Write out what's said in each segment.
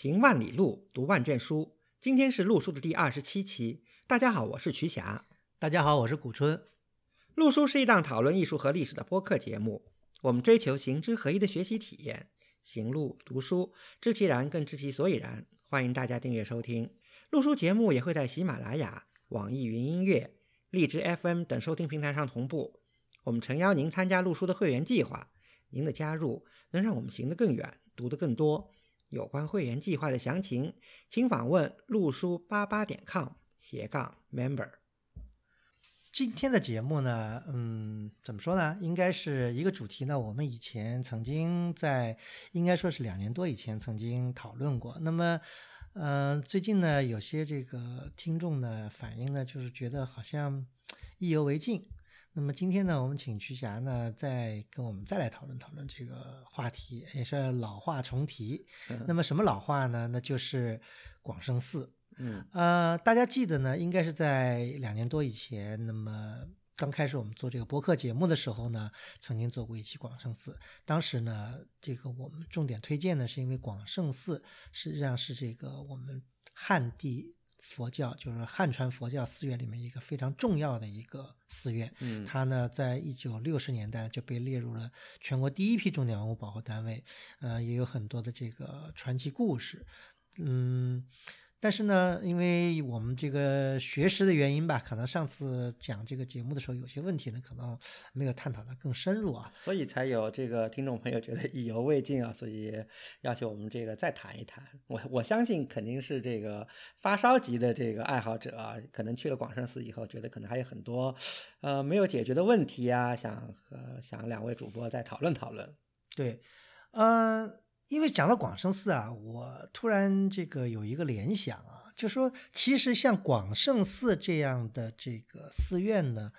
行万里路，读万卷书。今天是陆书的第二十七期。大家好，我是瞿霞。大家好，我是古春。陆书是一档讨论艺术和历史的播客节目。我们追求行知合一的学习体验，行路读书，知其然更知其所以然。欢迎大家订阅收听。陆书节目也会在喜马拉雅、网易云音乐、荔枝 FM 等收听平台上同步。我们诚邀您参加陆书的会员计划。您的加入能让我们行得更远，读得更多。有关会员计划的详情，请访问陆书八八点 com 斜杠 member。今天的节目呢，嗯，怎么说呢？应该是一个主题呢。我们以前曾经在，应该说是两年多以前曾经讨论过。那么，嗯，最近呢，有些这个听众呢反映呢，就是觉得好像意犹未尽。那么今天呢，我们请徐霞呢，再跟我们再来讨论讨论这个话题，也是老话重提。那么什么老话呢？那就是广胜寺。嗯，呃，大家记得呢，应该是在两年多以前，那么刚开始我们做这个播客节目的时候呢，曾经做过一期广胜寺。当时呢，这个我们重点推荐呢，是因为广胜寺实际上是这个我们汉地。佛教就是汉传佛教寺院里面一个非常重要的一个寺院，嗯，它呢在一九六十年代就被列入了全国第一批重点文物保护单位，呃，也有很多的这个传奇故事，嗯。但是呢，因为我们这个学识的原因吧，可能上次讲这个节目的时候有些问题呢，可能没有探讨的更深入啊，所以才有这个听众朋友觉得意犹未尽啊，所以要求我们这个再谈一谈。我我相信肯定是这个发烧级的这个爱好者啊，可能去了广胜寺以后，觉得可能还有很多呃没有解决的问题啊，想和想两位主播再讨论讨论。对，嗯。因为讲到广胜寺啊，我突然这个有一个联想啊，就说其实像广胜寺这样的这个寺院呢，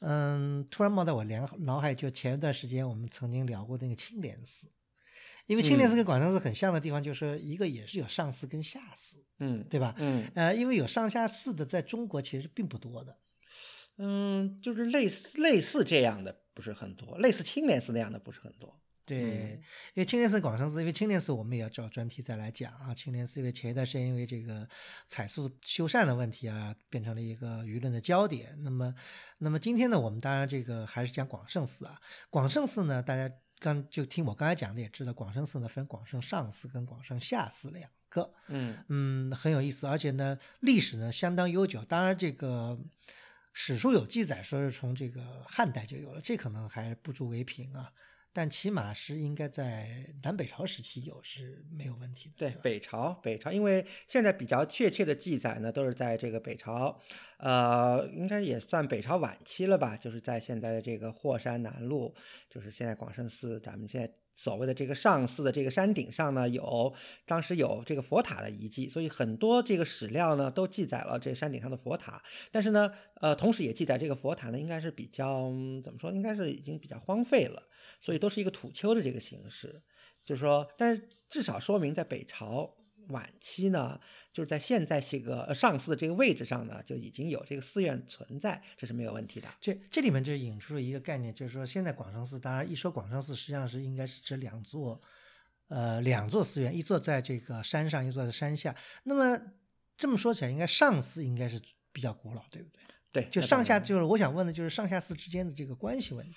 嗯，突然冒在我两脑海，就前一段时间我们曾经聊过那个青莲寺，因为青莲寺跟广胜寺很像的地方，就是一个也是有上寺跟下寺，嗯，对吧？嗯，呃，因为有上下寺的，在中国其实并不多的，嗯，就是类似类似这样的不是很多，类似青莲寺那样的不是很多。对，因为青莲寺、广胜寺，因为青莲寺我们也要找专题再来讲啊。青莲寺因为前一段时间因为这个彩塑修缮的问题啊，变成了一个舆论的焦点。那么，那么今天呢，我们当然这个还是讲广胜寺啊。广胜寺呢，大家刚就听我刚才讲的也知道，广胜寺呢分广胜上寺跟广胜下寺两个。嗯嗯，很有意思，而且呢历史呢相当悠久。当然这个史书有记载说是从这个汉代就有了，这可能还不足为凭啊。但起码是应该在南北朝时期有是没有问题的。对，北朝，北朝，因为现在比较确切的记载呢，都是在这个北朝，呃，应该也算北朝晚期了吧？就是在现在的这个霍山南路，就是现在广胜寺，咱们现在所谓的这个上寺的这个山顶上呢，有当时有这个佛塔的遗迹，所以很多这个史料呢都记载了这山顶上的佛塔。但是呢，呃，同时也记载这个佛塔呢，应该是比较怎么说？应该是已经比较荒废了。所以都是一个土丘的这个形式，就是说，但是至少说明在北朝晚期呢，就是在现在这个上寺的这个位置上呢，就已经有这个寺院存在，这是没有问题的。这这里面就引出了一个概念，就是说，现在广胜寺，当然一说广胜寺，实际上是应该是指两座，呃，两座寺院，一座在这个山上，一座在山下。那么这么说起来，应该上寺应该是比较古老，对不对？对，就上下就是我想问的，就是上下寺之间的这个关系问题。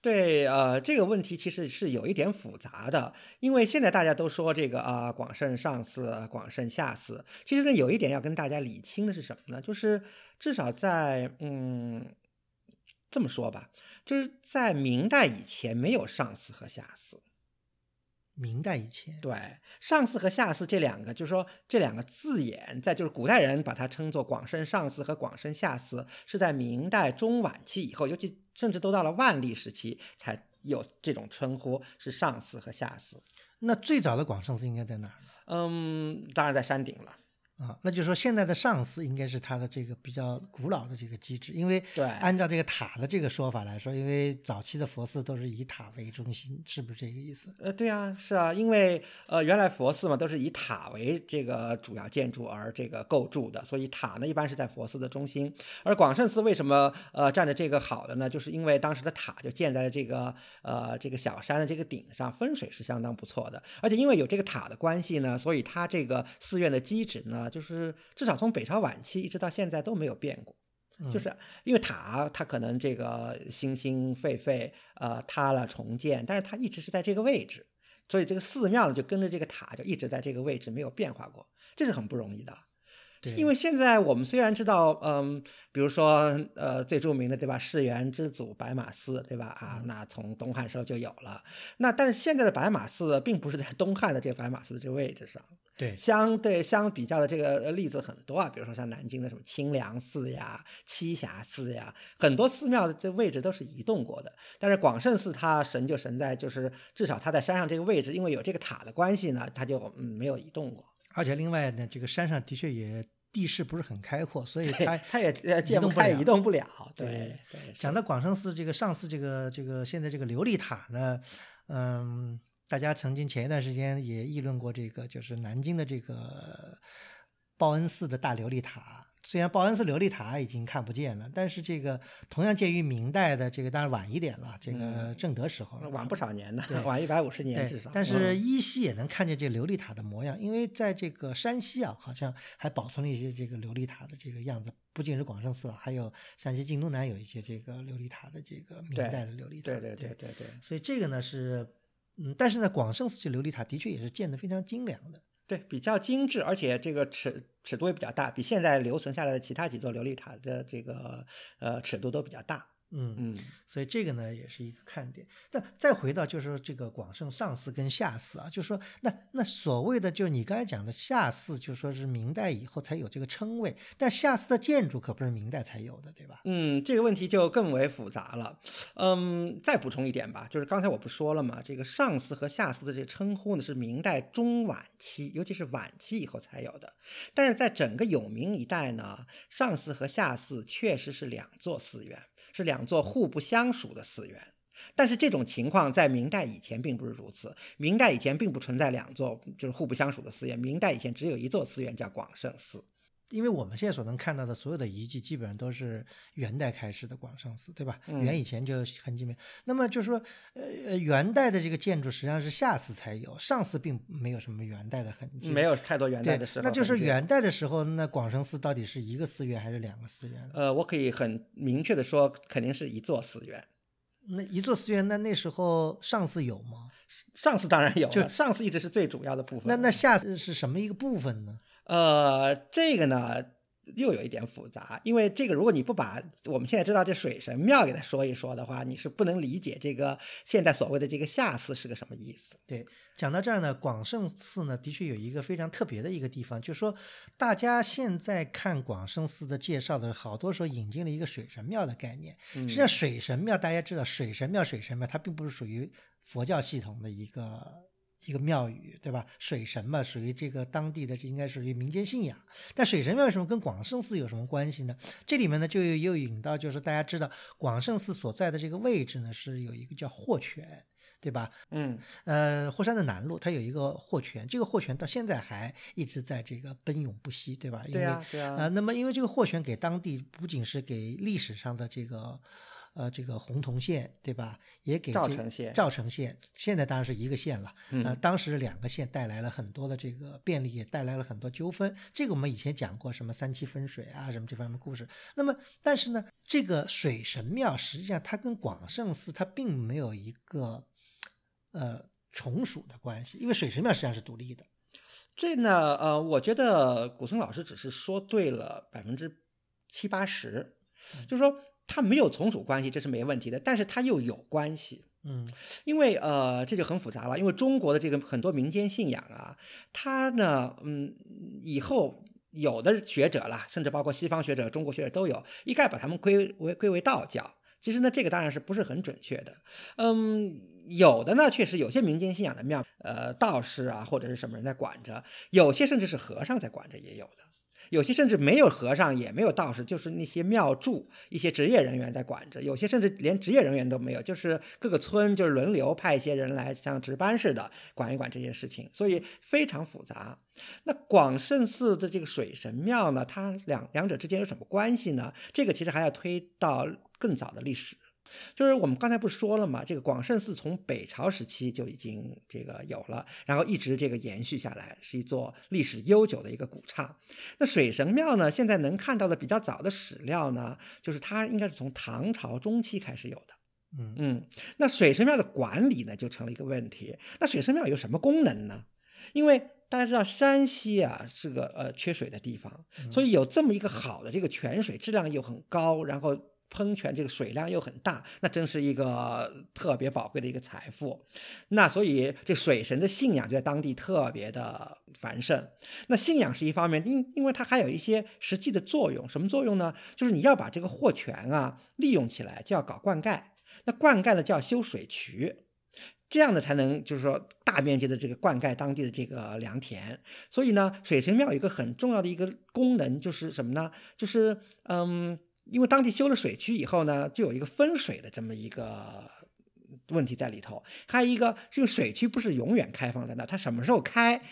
对，呃，这个问题其实是有一点复杂的，因为现在大家都说这个啊，广胜上寺、广胜下寺，其实呢，有一点要跟大家理清的是什么呢？就是至少在嗯，这么说吧，就是在明代以前没有上寺和下寺。明代以前，对上寺和下寺这两个，就是说这两个字眼，在就是古代人把它称作广深上寺和广深下寺，是在明代中晚期以后，尤其甚至都到了万历时期才有这种称呼，是上寺和下寺。那最早的广上寺应该在哪儿呢？嗯，当然在山顶了。啊，那就是说现在的上寺应该是它的这个比较古老的这个机制，因为对按照这个塔的这个说法来说，因为早期的佛寺都是以塔为中心，是不是这个意思？呃，对啊，是啊，因为呃，原来佛寺嘛都是以塔为这个主要建筑而这个构筑的，所以塔呢一般是在佛寺的中心。而广胜寺为什么呃占着这个好的呢？就是因为当时的塔就建在这个呃这个小山的这个顶上，风水是相当不错的。而且因为有这个塔的关系呢，所以它这个寺院的基址呢，就是至少从北朝晚期一直到现在都没有变过。就是因为塔它可能这个兴兴废废，呃塌了重建，但是它一直是在这个位置，所以这个寺庙呢就跟着这个塔就一直在这个位置没有变化过，这是很不容易的。对因为现在我们虽然知道，嗯，比如说，呃，最著名的对吧，世园之祖白马寺对吧？啊，那从东汉时候就有了。那但是现在的白马寺并不是在东汉的这个白马寺的这个位置上，对，相对相比较的这个呃例子很多啊，比如说像南京的什么清凉寺呀、栖霞寺呀，很多寺庙的这位置都是移动过的。但是广胜寺它神就神在，就是至少它在山上这个位置，因为有这个塔的关系呢，它就嗯没有移动过。而且另外呢，这个山上的确也地势不是很开阔，所以它它也呃建不开，动不了移动不了。对讲到广胜寺这个上寺这个这个现在这个琉璃塔呢，嗯，大家曾经前一段时间也议论过这个，就是南京的这个报恩寺的大琉璃塔。虽然报恩寺琉璃塔已经看不见了，但是这个同样建于明代的这个当然晚一点了，这个正德时候晚不少年呢对，晚一百五十年至少。，但是嗯依稀也能看见这琉璃塔的模样，因为在这个山西啊，好像还保存了一些这个琉璃塔的这个样子，不仅是广胜寺啊，还有山西晋东南有一些这个琉璃塔的这个明代的琉璃塔。对对对对对对。所以这个呢是，嗯，但是呢，广胜寺这琉璃塔的确也是建得非常精良的。对，比较精致，而且这个尺尺度也比较大，比现在留存下来的其他几座琉璃塔的这个呃尺度都比较大。嗯嗯，所以这个呢也是一个看点。但再回到就是说这个广胜上寺跟下寺啊，就是说那那所谓的就是你刚才讲的下寺，就说是明代以后才有这个称谓，但下寺的建筑可不是明代才有的，对吧？嗯，这个问题就更为复杂了。嗯，再补充一点吧，就是刚才我不说了嘛，这个上寺和下寺的这个称呼呢是明代中晚期，尤其是晚期以后才有的。但是在整个有明一带呢，上寺和下寺确实是两座寺院，是两座互不相属的寺院。但是这种情况在明代以前并不是如此，明代以前并不存在两座就是互不相属的寺院，明代以前只有一座寺院叫广胜寺。因为我们现在所能看到的所有的遗迹，基本上都是元代开始的广胜寺，对吧？嗯元以前就痕迹没有。那么就是说，呃，元代的这个建筑实际上是下寺才有，上寺并没有什么元代的痕迹。没有太多元代的时，候那就是元代的时候，那广胜寺到底是一个寺院还是两个寺院呢？呃，我可以很明确的说，肯定是一座寺院。那一座寺院，那那时候上寺有吗？上寺当然有就，上寺一直是最主要的部分。那那下寺是什么一个部分呢？呃，这个呢又有一点复杂，因为这个如果你不把我们现在知道这水神庙给它说一说的话，你是不能理解这个现在所谓的这个下寺是个什么意思。对，讲到这儿呢，广胜寺呢，的确有一个非常特别的一个地方，就是说，大家现在看广胜寺的介绍的，好多时候引进了一个水神庙的概念。实际上，水神庙大家知道，水神庙、水神庙，它并不是属于佛教系统的一个。一个庙宇，对吧？水神嘛，属于这个当地的，这应该属于民间信仰。但水神庙为什么跟广胜寺有什么关系呢？这里面呢，就又引到，就是大家知道，广胜寺所在的这个位置呢，是有一个叫霍泉，对吧？嗯呃，霍山的南路，它有一个霍泉，这个霍泉到现在还一直在这个奔涌不息，对吧？因为对啊对啊呃，那么因为这个霍泉给当地不仅是给历史上的这个呃这个洪洞县，对吧？也给这赵城县赵城县现在当然是一个县了，嗯呃，当时两个县带来了很多的这个便利，也带来了很多纠纷。这个我们以前讲过，什么三七分水啊，什么这方面的故事。那么，但是呢，这个水神庙实际上它跟广胜寺它并没有一个呃从属的关系，因为水神庙实际上是独立的。这呢，呃，我觉得古森老师只是说对了百分之七八十，就是说它没有从属关系，这是没问题的，但是它又有关系。嗯因为呃，这就很复杂了。因为中国的这个很多民间信仰啊，它呢，嗯，以后有的学者啦，甚至包括西方学者、中国学者都有，一概把他们归为归为道教。其实呢，这个当然是不是很准确的。嗯，有的呢，确实有些民间信仰的庙，呃，道士啊或者是什么人在管着，有些甚至是和尚在管着，也有的。有些甚至没有和尚，也没有道士，就是那些庙祝一些职业人员在管着。有些甚至连职业人员都没有，就是各个村就是轮流派一些人来，像值班似的管一管这些事情，所以非常复杂。那广胜寺的这个水神庙呢，它两两者之间有什么关系呢？这个其实还要推到更早的历史。就是我们刚才不是说了吗？这个广胜寺从北朝时期就已经这个有了，然后一直这个延续下来，是一座历史悠久的一个古刹。那水神庙呢，现在能看到的比较早的史料呢，就是它应该是从唐朝中期开始有的。嗯嗯，那水神庙的管理呢，就成了一个问题。那水神庙有什么功能呢？因为大家知道山西啊是个呃缺水的地方，所以有这么一个好的这个泉水，质量又很高，然后。喷泉这个水量又很大，那真是一个特别宝贵的一个财富。那所以这水神的信仰就在当地特别的繁盛。那信仰是一方面，因因为它还有一些实际的作用。什么作用呢？就是你要把这个货泉啊利用起来，就要搞灌溉。那灌溉呢就要修水渠，这样呢才能就是说大面积的这个灌溉当地的这个良田。所以呢，水神庙有一个很重要的一个功能就是什么呢？就是嗯。因为当地修了水渠以后呢，就有一个分水的这么一个问题在里头。还有一个，这个水渠不是永远开放在那，它什么时候开，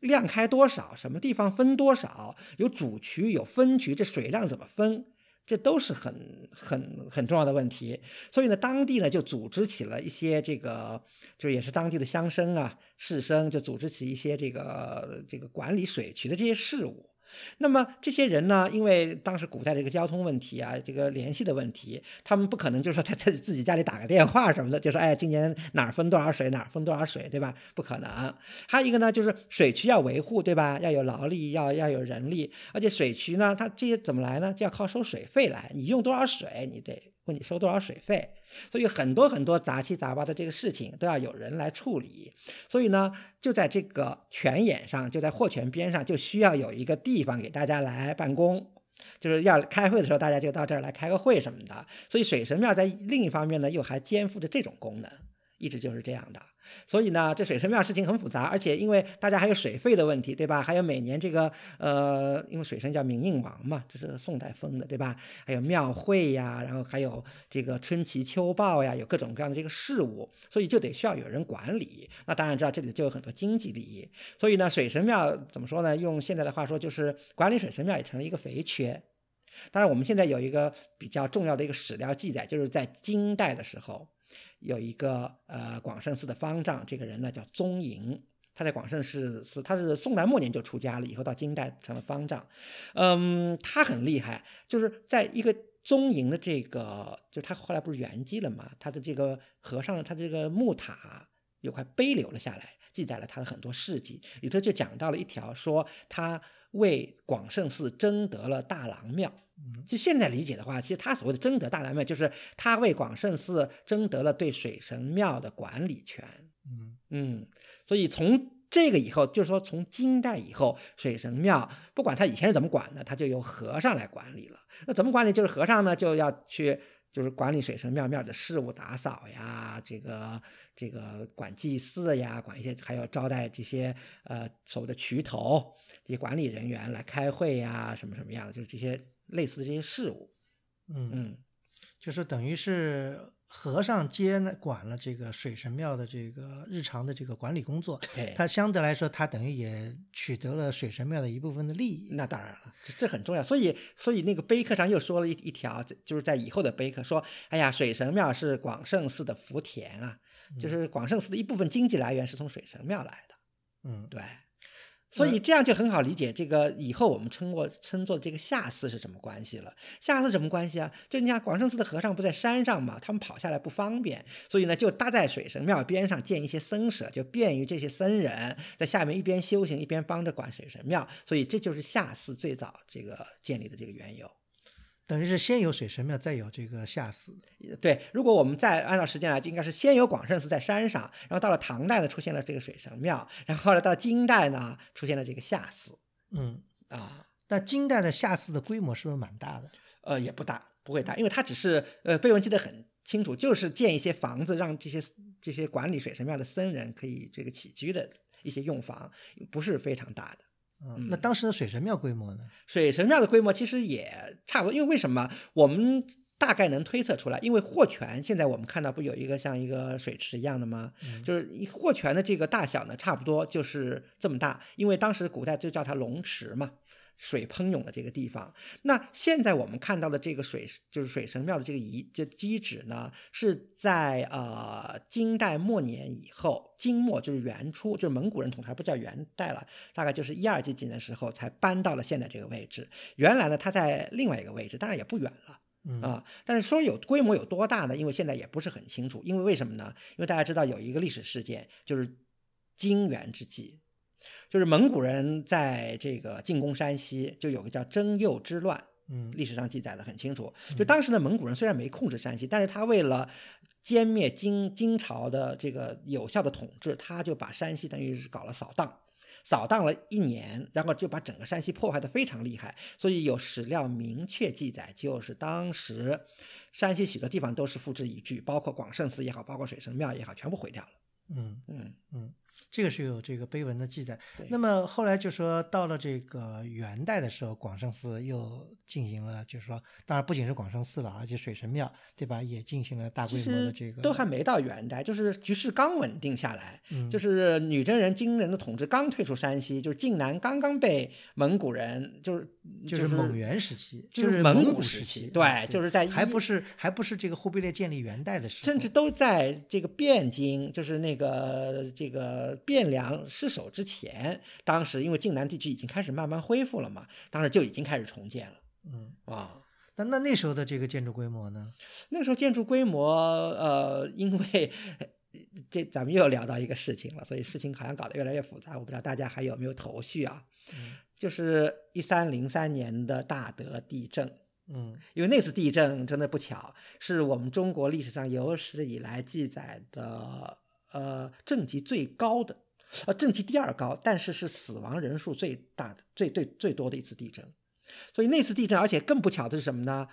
量开多少，什么地方分多少，有主渠有分渠，这水量怎么分，这都是很很很重要的问题。所以呢，当地呢就组织起了一些这个，就也是当地的乡绅啊、士绅，就组织起一些这个这个管理水渠的这些事务。那么这些人呢？因为当时古代这个交通问题啊，这个联系的问题，他们不可能就是说他 在自己家里打个电话什么的，就说哎，今年哪儿分多少水，哪儿分多少水，对吧？不可能。还有一个呢，就是水渠要维护，对吧？要有劳力，要要有人力，而且水渠呢，它这些怎么来呢？就要靠收水费来。你用多少水，你得问你收多少水费。所以很多很多杂七杂八的这个事情都要有人来处理，所以呢，就在这个泉眼上，就在货泉边上，就需要有一个地方给大家来办公，就是要开会的时候，大家就到这儿来开个会什么的。所以水神庙在另一方面呢，又还肩负着这种功能，一直就是这样的。所以呢，这水神庙事情很复杂，而且因为大家还有水费的问题，对吧？还有每年这个呃，因为水神叫明应王嘛，这是宋代封的，对吧？还有庙会呀，然后还有这个春祈秋报呀，有各种各样的这个事务，所以就得需要有人管理。那当然知道这里就有很多经济利益。所以呢，水神庙怎么说呢？用现在的话说，就是管理水神庙也成了一个肥缺。当然，我们现在有一个比较重要的一个史料记载，就是在金代的时候。有一个呃广胜寺的方丈，这个人呢叫宗莹，他在广胜寺是他是宋代末年就出家了，以后到金代成了方丈。嗯，他很厉害，就是在一个宗莹的这个，就是他后来不是圆寂了嘛，他的这个和尚，他这个木塔有块碑留了下来，记载了他的很多事迹，里头就讲到了一条，说他为广胜寺争得了大郎庙。就现在理解的话，其实他所谓的争得大郎庙，就是他为广胜寺争得了对水神庙的管理权。嗯嗯，所以从这个以后，就是说从金代以后，水神庙不管他以前是怎么管的，他就由和尚来管理了。那怎么管理？就是和尚呢就要去，就是管理水神庙庙的事务，打扫呀，这个这个管祭祀呀，管一些，还有招待这些呃所谓的渠头这些管理人员来开会呀，什么什么样，就是这些。类似的这些事务，嗯嗯，就是等于是和尚接管了这个水神庙的这个日常的这个管理工作，他相对来说，他等于也取得了水神庙的一部分的利益。那当然了，这很重要。所以，所以那个碑刻上又说了一一条，就是在以后的碑刻说：“哎呀，水神庙是广胜寺的福田啊，就是广胜寺的一部分经济来源是从水神庙来的。”嗯，对。所以这样就很好理解，这个以后我们称过称作这个下寺是什么关系了？下寺什么关系啊？就你看广胜寺的和尚不在山上嘛，他们跑下来不方便，所以呢就搭在水神庙边上建一些僧舍，就便于这些僧人在下面一边修行一边帮着管水神庙。所以这就是下寺最早这个建立的这个缘由。等于是先有水神庙，再有这个下寺。对，如果我们再按照时间来，就应该是先有广胜寺在山上，然后到了唐代呢，出现了这个水神庙，然后后来到金代呢，出现了这个下寺。嗯啊，那金代的下寺的规模是不是蛮大的？呃，也不大，不会大，因为它只是呃碑文记得很清楚，就是建一些房子，让这些这些管理水神庙的僧人可以这个起居的一些用房，不是非常大的。嗯，那当时的水神庙规模呢？水神庙的规模其实也差不多，因为为什么我们大概能推测出来？因为霍泉现在我们看到不有一个像一个水池一样的吗？就是霍泉的这个大小呢，差不多就是这么大，因为当时古代就叫它龙池嘛。水喷涌的这个地方，那现在我们看到的这个水就是水神庙的这个遗这基址呢，是在呃金代末年以后，金末就是元初，就是蒙古人统治还不叫元代了，大概就是一二几几年的时候才搬到了现在这个位置。原来呢，它在另外一个位置，当然也不远了啊。但是说有规模有多大呢？因为现在也不是很清楚。因为为什么呢？因为大家知道有一个历史事件，就是金元之际。就是蒙古人在这个进攻山西，就有个叫征右之乱，嗯，历史上记载的很清楚。就当时的蒙古人虽然没控制山西，但是他为了歼灭金金朝的这个有效的统治，他就把山西等于是搞了扫荡，扫荡了一年，然后就把整个山西破坏的非常厉害。所以有史料明确记载，就是当时山西许多地方都是付之一炬，包括广胜寺也好，包括水神庙也好，全部毁掉了。嗯嗯嗯。这个是有这个碑文的记载。那么后来就说到了这个元代的时候，广胜寺又进行了，就是说，当然不仅是广胜寺了，而且水神庙，对吧？也进行了大规模的这个。都还没到元代，就是局势刚稳定下来，嗯，就是女真人、金人的统治刚退出山西，就是晋南刚刚被蒙古人，就是就是蒙元时期，就是蒙古时期，对，就是在还不是还不是这个忽必烈建立元代的时候，甚至都在这个汴京，就是那个这个。汴梁失守之前，当时因为晋南地区已经开始慢慢恢复了嘛，当时就已经开始重建了。嗯啊，那那那时候的这个建筑规模呢？那时候建筑规模，呃，因为这咱们又聊到一个事情了，所以事情好像搞得越来越复杂。我不知道大家还有没有头绪啊？嗯，就是一三零三年的大德地震。嗯，因为那次地震真的不巧，是我们中国历史上有史以来记载的。呃，震级最高的，呃，震级第二高，但是是死亡人数最大的、最最最多的一次地震。所以那次地震，而且更不巧的是什么呢？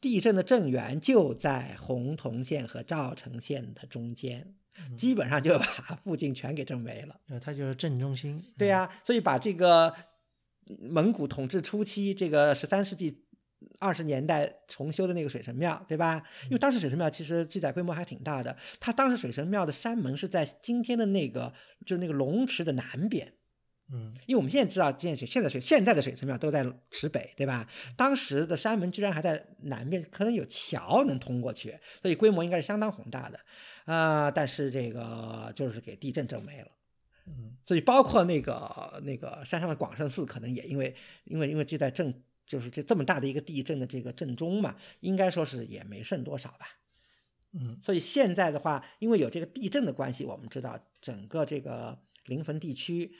地震的震源就在洪洞县和赵城县的中间，基本上就把附近全给震没了。呃，它就是震中心。对呀，所以把这个蒙古统治初期，这个十三世纪。二十年代重修的那个水神庙，对吧？因为当时水神庙其实记载规模还挺大的。它当时水神庙的山门是在今天的那个，就是那个龙池的南边。嗯，因为我们现在知道，现在现在水现在的水神庙都在池北，对吧？当时的山门居然还在南边，可能有桥能通过去，所以规模应该是相当宏大的。啊，但是这个就是给地震震没了。嗯，所以包括那个那个山上的广胜寺，可能也因为因为因为就在正。就是这这么大的一个地震的这个震中嘛，应该说是也没剩多少吧。嗯，所以现在的话，因为有这个地震的关系，我们知道整个这个临汾地区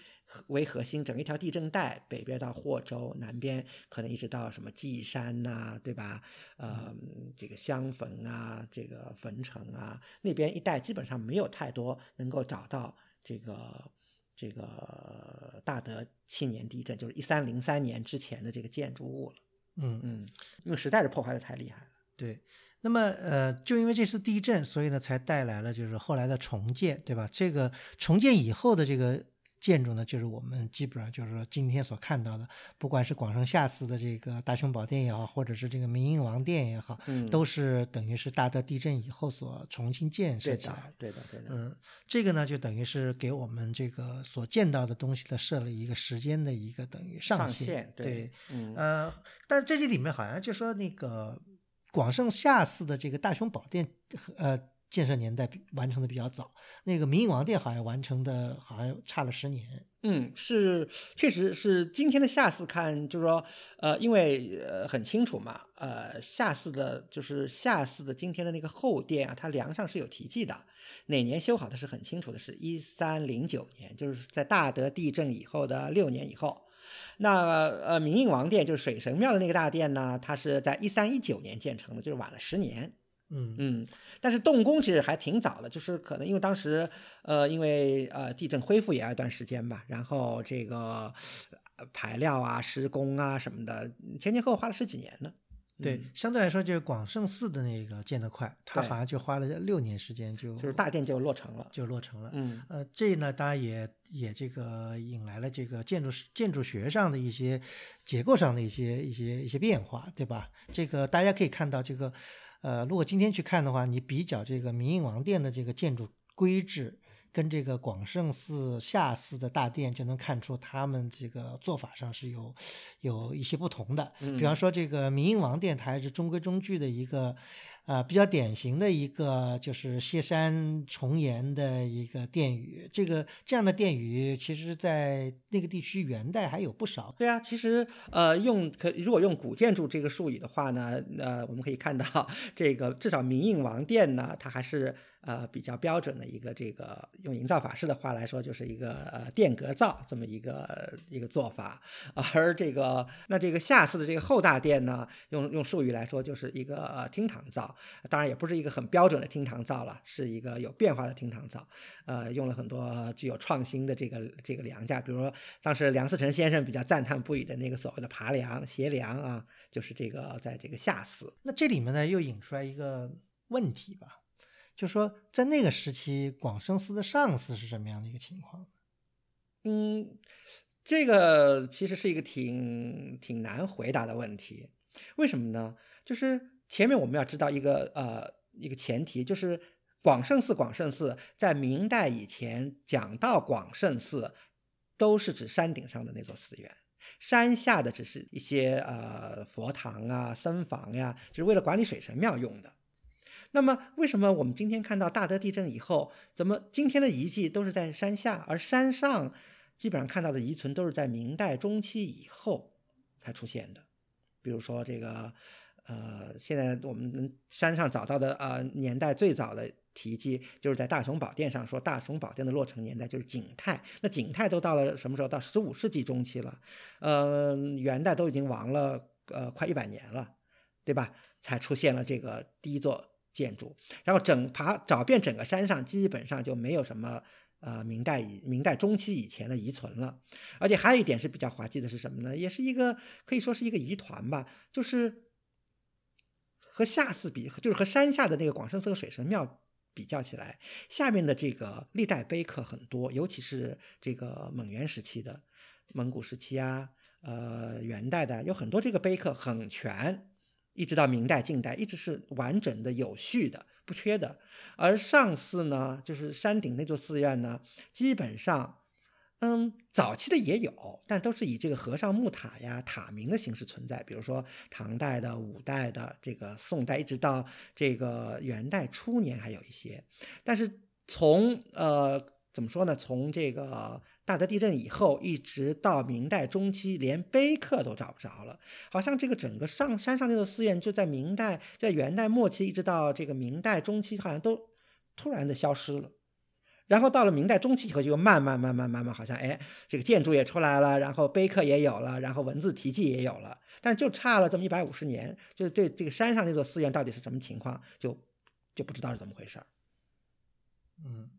为核心，整一条地震带，北边到霍州，南边可能一直到什么稷山呐，对吧？呃，这个襄汾啊，这个汾城啊，那边一带基本上没有太多能够找到这个。这个大德七年地震，就是一三零三年之前的这个建筑物了。嗯嗯，因为实在是破坏的太厉害了。对，那么呃，就因为这次地震，所以呢，才带来了就是后来的重建，对吧？这个重建以后的这个。建筑呢，就是我们基本上就是说今天所看到的，不管是广胜下寺的这个大雄宝殿也好，或者是这个明英王殿也好，嗯，都是等于是大德地震以后所重新建设起来。对的，对的，嗯，这个呢，就等于是给我们这个所见到的东西的设了一个时间的一个等于上限。对，嗯，呃，但这些里面好像就说那个广胜下寺的这个大雄宝殿，呃。建设年代比完成的比较早，那个明英王殿好像完成的好像差了十年。嗯，是，确实是今天的下寺看，就是说，呃，因为呃很清楚嘛，呃，下寺的就是下寺的今天的那个后殿啊，它梁上是有题记的，哪年修好的是很清楚的，是一三零九年，就是在大德地震以后的六年以后。那呃，明应王殿就是水神庙的那个大殿呢，它是在一三一九年建成的，就是晚了十年。嗯嗯，但是动工其实还挺早的，就是可能因为当时，呃，因为呃地震恢复也要一段时间吧，然后这个排料啊、施工啊什么的，前前后后花了十几年呢。对嗯，相对来说，就是广胜寺的那个建得快，它好像就花了六年时间就就是大殿就落成了。就落成了。嗯呃，这呢，当然也也这个引来了这个建筑建筑学上的一些结构上的一些一些一些变化，对吧？这个大家可以看到，这个呃，如果今天去看的话，你比较这个明应王殿的这个建筑规制。跟这个广胜寺下寺的大殿就能看出他们这个做法上是有有一些不同的。比方说，这个明应王殿，它还是中规中矩的一个啊比较典型的一个就是西山重檐的一个殿宇。这个这样的殿宇，其实在那个地区元代还有不少。对啊，其实呃，用可如果用古建筑这个术语的话呢，呃，我们可以看到这个至少明应王殿呢，它还是呃比较标准的一个这个用营造法师的话来说，就是一个呃殿阁造这么一个一个做法。而这个那这个下寺的这个后大殿呢，用用术语来说，就是一个呃厅堂造，当然也不是一个很标准的厅堂造了，是一个有变化的厅堂造。呃，用了很多具有创新的这个这个梁架，比如说当时梁思成先生比较赞叹不已的那个所谓的爬梁、斜梁啊，就是这个在这个下寺。那这里面呢，又引出来一个问题吧，就说在那个时期，广胜寺的上寺是什么样的一个情况？嗯，这个其实是一个挺挺难回答的问题。为什么呢？就是前面我们要知道一个呃一个前提，就是广胜寺广胜寺在明代以前讲到广胜寺，都是指山顶上的那座寺院。山下的只是一些呃佛堂啊、僧房呀，就是为了管理水神庙用的。那么，为什么我们今天看到大德地震以后，怎么今天的遗迹都是在山下，而山上基本上看到的遗存都是在明代中期以后才出现的？比如说这个，呃，现在我们山上找到的呃年代最早的题记，就是在大雄宝殿上说大雄宝殿的落成年代就是景泰。那景泰都到了什么时候？到十五世纪中期了，呃，元代都已经亡了呃快一百年了，对吧？才出现了这个第一座建筑，然后整爬找遍整个山上，基本上就没有什么呃明代以明代中期以前的遗存了。而且还有一点是比较滑稽的是什么呢？也是一个可以说是一个疑团吧，就是和下寺比，就是和山下的那个广胜寺和水神庙比较起来，下面的这个历代碑刻很多，尤其是这个蒙元时期的蒙古时期啊，呃元代的有很多这个碑刻很全。一直到明代、近代，一直是完整的、有序的、不缺的。而上寺呢，就是山顶那座寺院呢，基本上，嗯，早期的也有，但都是以这个和尚木塔呀、塔名的形式存在。比如说唐代的、五代的、这个宋代，一直到这个元代初年还有一些。但是从呃怎么说呢？从这个大德地震以后，一直到明代中期，连碑刻都找不着了。好像这个整个上山上那座寺院，就在明代、在元代末期，一直到这个明代中期，好像都突然的消失了。然后到了明代中期以后，就慢慢、慢慢、慢慢，好像哎，这个建筑也出来了，然后碑刻也有了，然后文字题记也有了，但是就差了这么一百五十年，就是对这个山上那座寺院到底是什么情况，就就不知道是怎么回事儿。嗯。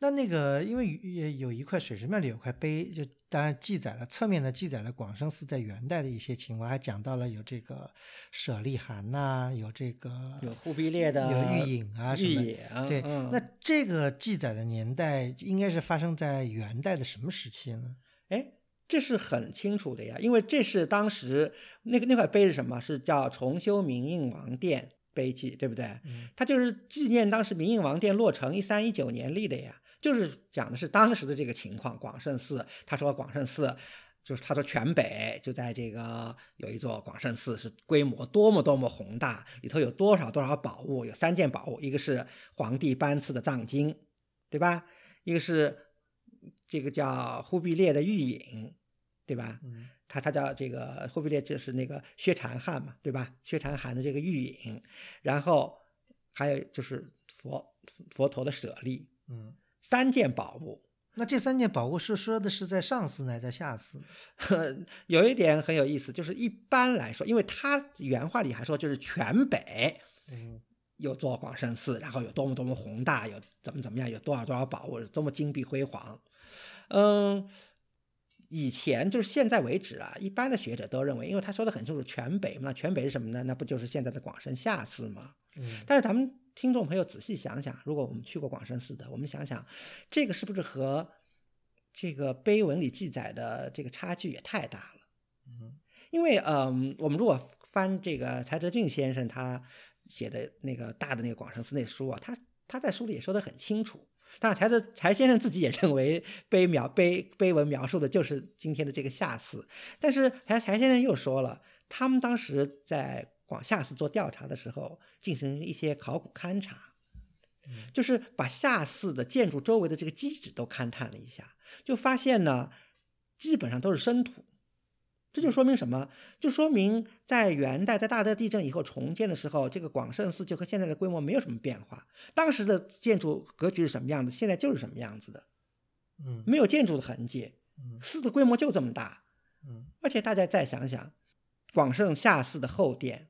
那那个，因为也有一块水神庙里有块碑，就当然记载了侧面呢，记载了广生寺在元代的一些情况，还讲到了有这个舍利函呐、有这个有忽必烈的有玉隐啊什么玉隐，对，嗯、那这个记载的年代应该是发生在元代的什么时期呢？哎，这是很清楚的呀，因为这是当时那个那块碑是什么？是叫重修明应王殿碑记，对不对？嗯它就是纪念当时明应王殿落成一三一九年立的呀，就是讲的是当时的这个情况。广胜寺，他说广胜寺。就是他说，全北就在这个有一座广胜寺，是规模多么多么宏大，里头有多少多少宝物，有三件宝物，一个是皇帝颁赐的藏经，对吧？一个是这个叫忽必烈的玉引，对吧？嗯他他叫这个忽必烈，就是那个薛禅汉嘛，对吧？薛禅汗的这个玉引，然后还有就是佛佛陀的舍利，嗯，三件宝物。那这三件宝物是说的是在上寺呢，在下寺？有一点很有意思，就是一般来说，因为他原话里还说，就是全北嗯有座广胜寺，然后有多么多么宏大，有怎么怎么样，有多少多少宝物，多么金碧辉煌。嗯，以前就是现在为止啊，一般的学者都认为，因为他说的很清楚，全北嘛，全北是什么呢？那不就是现在的广深下寺吗？嗯但是咱们听众朋友仔细想想，如果我们去过广深寺的，我们想想，这个是不是和这个碑文里记载的这个差距也太大了？嗯因为嗯，我们如果翻这个柴哲俊先生他写的那个大的那个广深寺那书啊，他他在书里也说得很清楚。当然，柴哲柴先生自己也认为碑描碑碑文描述的就是今天的这个下寺，但是柴柴先生又说了，他们当时在广下寺做调查的时候，进行一些考古勘察，就是把下寺的建筑周围的这个基址都勘探了一下，就发现呢，基本上都是生土。这就说明什么？就说明在元代在大德地震以后重建的时候，这个广胜寺就和现在的规模没有什么变化。当时的建筑格局是什么样的，现在就是什么样子的，嗯没有建筑的痕迹。嗯寺的规模就这么大，嗯而且大家再想想，广胜下寺的后殿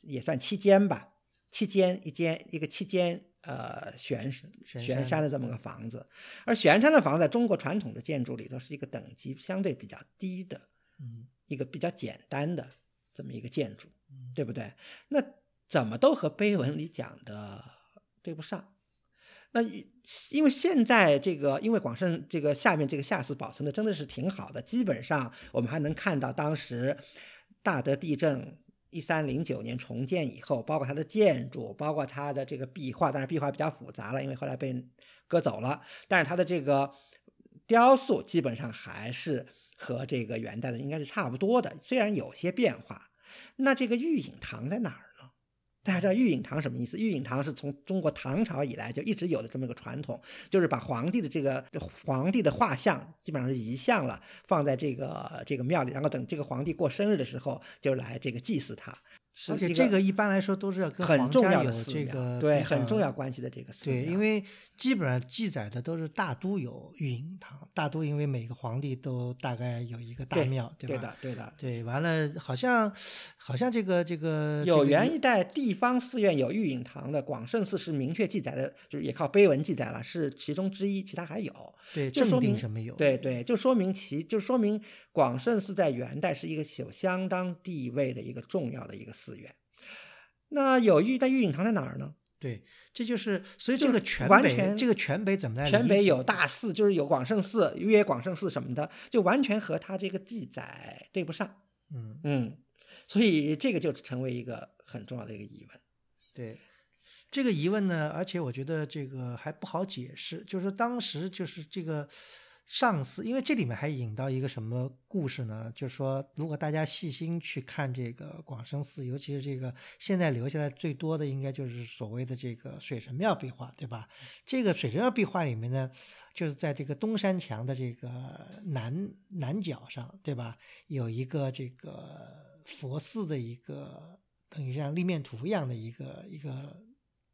也算七间吧，七间一间一个七间呃悬悬悬山山的这么个房子，而悬山的房子在中国传统的建筑里头是一个等级相对比较低的。嗯一个比较简单的这么一个建筑，嗯对不对？那怎么都和碑文里讲的对不上。那因为现在这个，因为广深这个下面这个下寺保存的真的是挺好的，基本上我们还能看到当时大德地震一三零九年重建以后，包括它的建筑，包括它的这个壁画，但是壁画比较复杂了，因为后来被割走了，但是它的这个雕塑基本上还是和这个元代的应该是差不多的，虽然有些变化。那这个玉隐堂在哪儿？大家知道玉隐堂什么意思？玉隐堂是从中国唐朝以来就一直有的这么一个传统，就是把皇帝的这个皇帝的画像基本上是遗像了，放在这个这个庙里，然后等这个皇帝过生日的时候就来这个祭祀他。是而且这个一般来说都是要跟很重皇家有要的，这个对，很重要关系的这个寺对，庙因为基本上记载的都是大都有玉隐堂，大都因为每个皇帝都大概有一个大庙，对吧？的，对的，对，完了，好像好像这个这个有这个元一代地方寺院有玉隐堂的，广胜寺是明确记载的，就是也靠碑文记载了，是其中之一，其他还有。对正就说明什么有？对对，就说明其就说明广胜寺在元代是一个有相当地位的一个重要的一个寺院。那有玉，但玉隐堂在哪儿呢？对，这就是所以这个全北完全这个全北怎么来全北有大寺，就是有广胜寺、约广胜寺什么的，就完全和他这个记载对不上。嗯，嗯，所以这个就成为一个很重要的一个疑问。对。这个疑问呢，而且我觉得这个还不好解释，就是说当时就是这个上司，因为这里面还引到一个什么故事呢？就是说，如果大家细心去看这个广生寺，尤其是这个现在留下来最多的，应该就是所谓的这个水神庙壁画，对吧？这个水神庙壁画里面呢，就是在这个东山墙的这个南南角上，对吧？有一个这个佛寺的一个等于像立面图一样的一个一个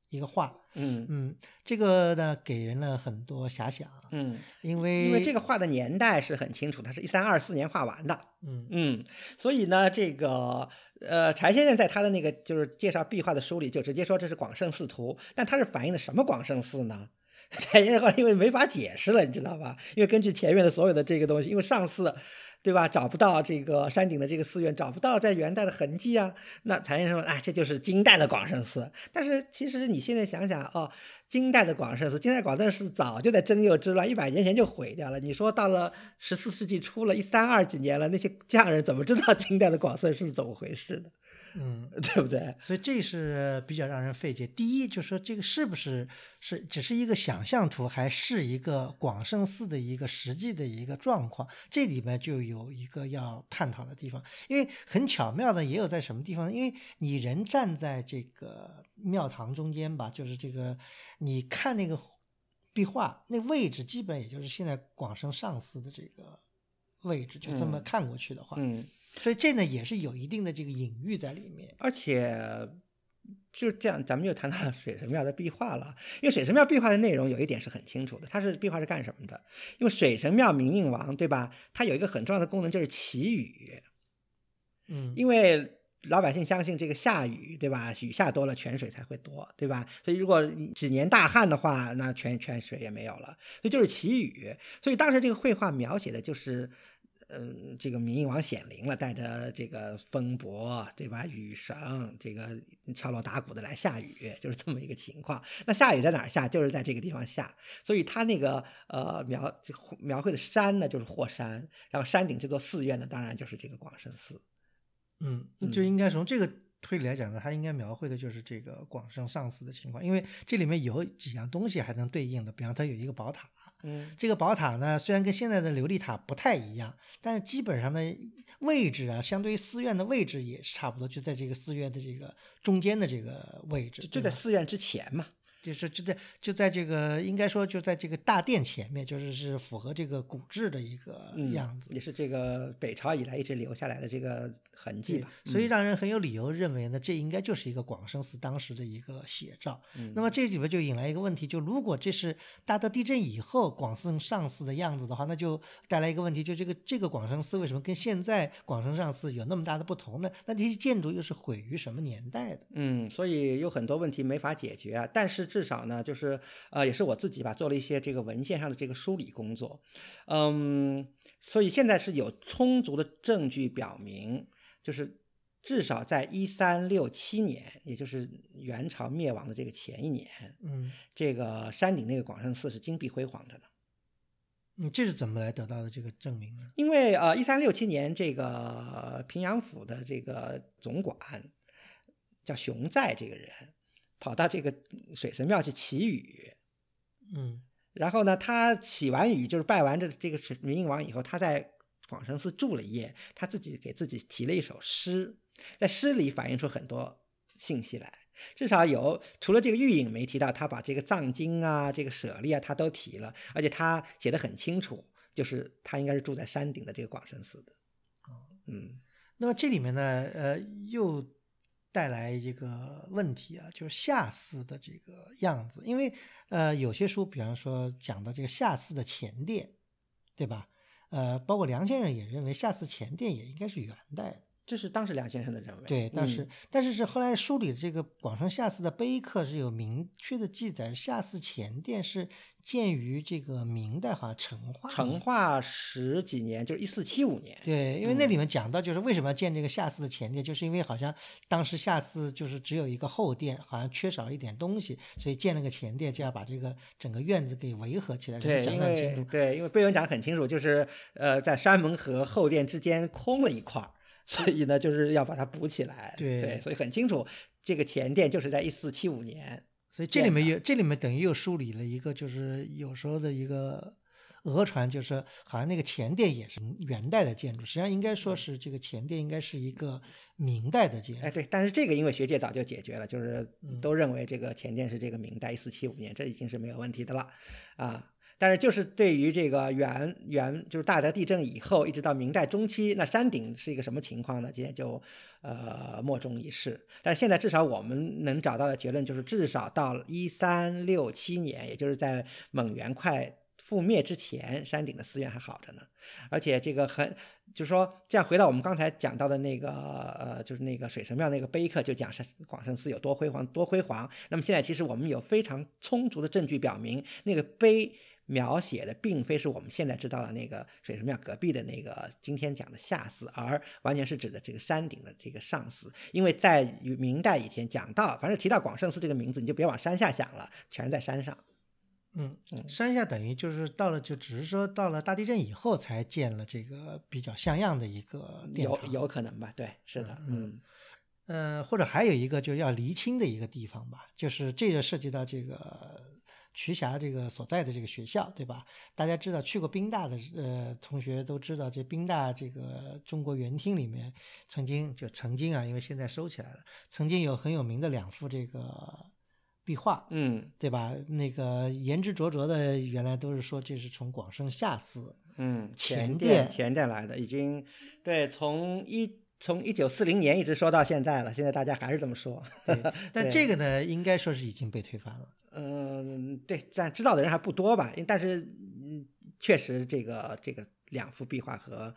一个画，嗯嗯，这个呢给人了很多遐想，嗯，因为因为这个画的年代是很清楚，它是一三二四年画完的。嗯嗯，所以呢，这个呃，柴先生在他的那个就是介绍壁画的书里就直接说这是广胜寺图，但它是反映的什么广胜寺呢？柴先生后来因为没法解释了，你知道吧？因为根据前面的所有的这个东西，因为上次。对吧？找不到这个山顶的这个寺院，找不到在元代的痕迹啊。那才先说：“哎，这就是金代的广胜寺。”但是其实你现在想想哦，金代的广胜寺，金代广胜寺早就在征右之乱一百年前就毁掉了。你说到了十四世纪初了，一三二几年了，那些匠人怎么知道金代的广胜寺怎么回事呢？嗯，对不对？所以这是比较让人费解。第一，就是说这个是不是是只是一个想象图，还是一个广胜寺的一个实际的一个状况？这里面就有一个要探讨的地方。因为很巧妙的，也有在什么地方？因为你人站在这个庙堂中间吧，就是这个你看那个壁画，那位置基本也就是现在广胜上寺的这个位置，就这么嗯看过去的话，嗯，所以这呢也是有一定的这个隐喻在里面。而且就这样，咱们就谈到水神庙的壁画了。因为水神庙壁画的内容有一点是很清楚的，它是壁画是干什么的？因为水神庙明印王，对吧？它有一个很重要的功能就是祈雨，嗯，因为老百姓相信这个下雨，对吧？雨下多了，泉水才会多，对吧？所以如果几年大旱的话，那泉泉水也没有了，所以就是祈雨。所以当时这个绘画描写的就是。嗯，这个明王显灵了，带着这个风伯，对吧？雨神，这个敲锣打鼓的来下雨，就是这么一个情况。那下雨在哪儿下？就是在这个地方下。所以他那个呃描描绘的山呢，就是霍山，然后山顶这座寺院呢，当然就是这个广胜寺。嗯，就应该从这个推理来讲呢，它应该描绘的就是这个广胜上寺的情况，因为这里面有几样东西还能对应的，比方它有一个宝塔。嗯，这个宝塔呢，虽然跟现在的琉璃塔不太一样，但是基本上的位置啊，相对于寺院的位置也是差不多，就在这个寺院的这个中间的这个位置，就在寺院之前嘛。就是就在就在这个应该说就在这个大殿前面，就是是符合这个古制的一个样子，也是这个北朝以来一直留下来的这个痕迹吧。所以让人很有理由认为呢，这应该就是一个广生寺当时的一个写照。那么这里边就引来一个问题，就如果这是大德地震以后广生上寺的样子的话，那就带来一个问题，就这个这个广生寺为什么跟现在广生上寺有那么大的不同呢？那这些建筑又是毁于什么年代的？嗯，所以有很多问题没法解决啊。但是至少呢，就是呃，也是我自己吧，做了一些这个文献上的这个梳理工作，嗯，所以现在是有充足的证据表明，就是至少在一三六七年，也就是元朝灭亡的这个前一年，嗯，这个山顶那个广胜寺是金碧辉煌着的。你这是怎么来得到的这个证明呢？因为呃，一三六七年这个平阳府的这个总管叫熊在这个人。跑到这个水神庙去祈雨，嗯，然后呢，他祈完雨，就是拜完这这个明英王以后，他在广生寺住了一夜，他自己给自己提了一首诗，在诗里反映出很多信息来，至少有除了这个玉影没提到，他把这个藏经啊、这个舍利啊，他都提了，而且他写的很清楚，就是他应该是住在山顶的这个广生寺的，嗯，那么这里面呢，呃，又。带来一个问题啊，就是下寺的这个样子，因为呃有些书，比方说讲的这个下寺的前殿，对吧？呃，包括梁先生也认为下寺前殿也应该是元代的。这是当时梁先生的认为，对，但是但是是后来书里的这个广生下寺的碑刻是有明确的记载，下寺前殿是建于这个明代，好像成化成化十几年，就是一四七五年。对，因为那里面讲到就是为什么要建这个下寺的前殿，就是因为好像当时下寺就是只有一个后殿，好像缺少了一点东西，所以建了个前殿，就要把这个整个院子给围合起来。对，因为对，因为碑文讲得很清楚，就是呃，在山门和后殿之间空了一块儿。所以呢，就是要把它补起来。对，所以很清楚，这个前殿就是在一四七五年。所以这里面有，这里面等于又梳理了一个，就是有时候的一个讹传，就是好像那个前殿也是元代的建筑，实际上应该说是这个前殿应该是一个明代的建筑。哎，对，但是这个因为学界早就解决了，就是都认为这个前殿是这个明代一四七五年，这已经是没有问题的了啊。但是，就是对于这个元元，就是大德地震以后，一直到明代中期，那山顶是一个什么情况呢？今天就呃莫衷一是。但是现在至少我们能找到的结论就是，至少到一三六七年，也就是在蒙元快覆灭之前，山顶的寺院还好着呢。而且这个很，就是说，这样回到我们刚才讲到的那个呃，就是那个水神庙那个碑刻，就讲是广胜寺有多辉煌，多辉煌。那么现在其实我们有非常充足的证据表明，那个碑。描写的并非是我们现在知道的那个水神庙隔壁的那个今天讲的下寺，而完全是指的这个山顶的这个上寺。因为在明代以前讲到，凡是提到广胜寺这个名字，你就别往山下想了，全在山上。嗯，山下等于就是到了，就只是说到了大地震以后才建了这个比较像样的一个殿堂，有有可能吧？对，是的，嗯，呃，或者还有一个就是要厘清的一个地方吧，就是这个涉及到这个。瞿霞这个所在的这个学校，对吧？大家知道去过宾大的呃同学都知道，这宾大这个中国园厅里面曾经就曾经啊，因为现在收起来了，曾经有很有名的两幅这个壁画，嗯，对吧？那个言之灼灼的，原来都是说这是从广胜下寺，嗯，前殿前殿来的，已经对，从一从一九四零年一直说到现在了，现在大家还是这么说。对，但这个呢，应该说是已经被推翻了。嗯，对，但知道的人还不多吧？但是，嗯，确实，这个这个两幅壁画和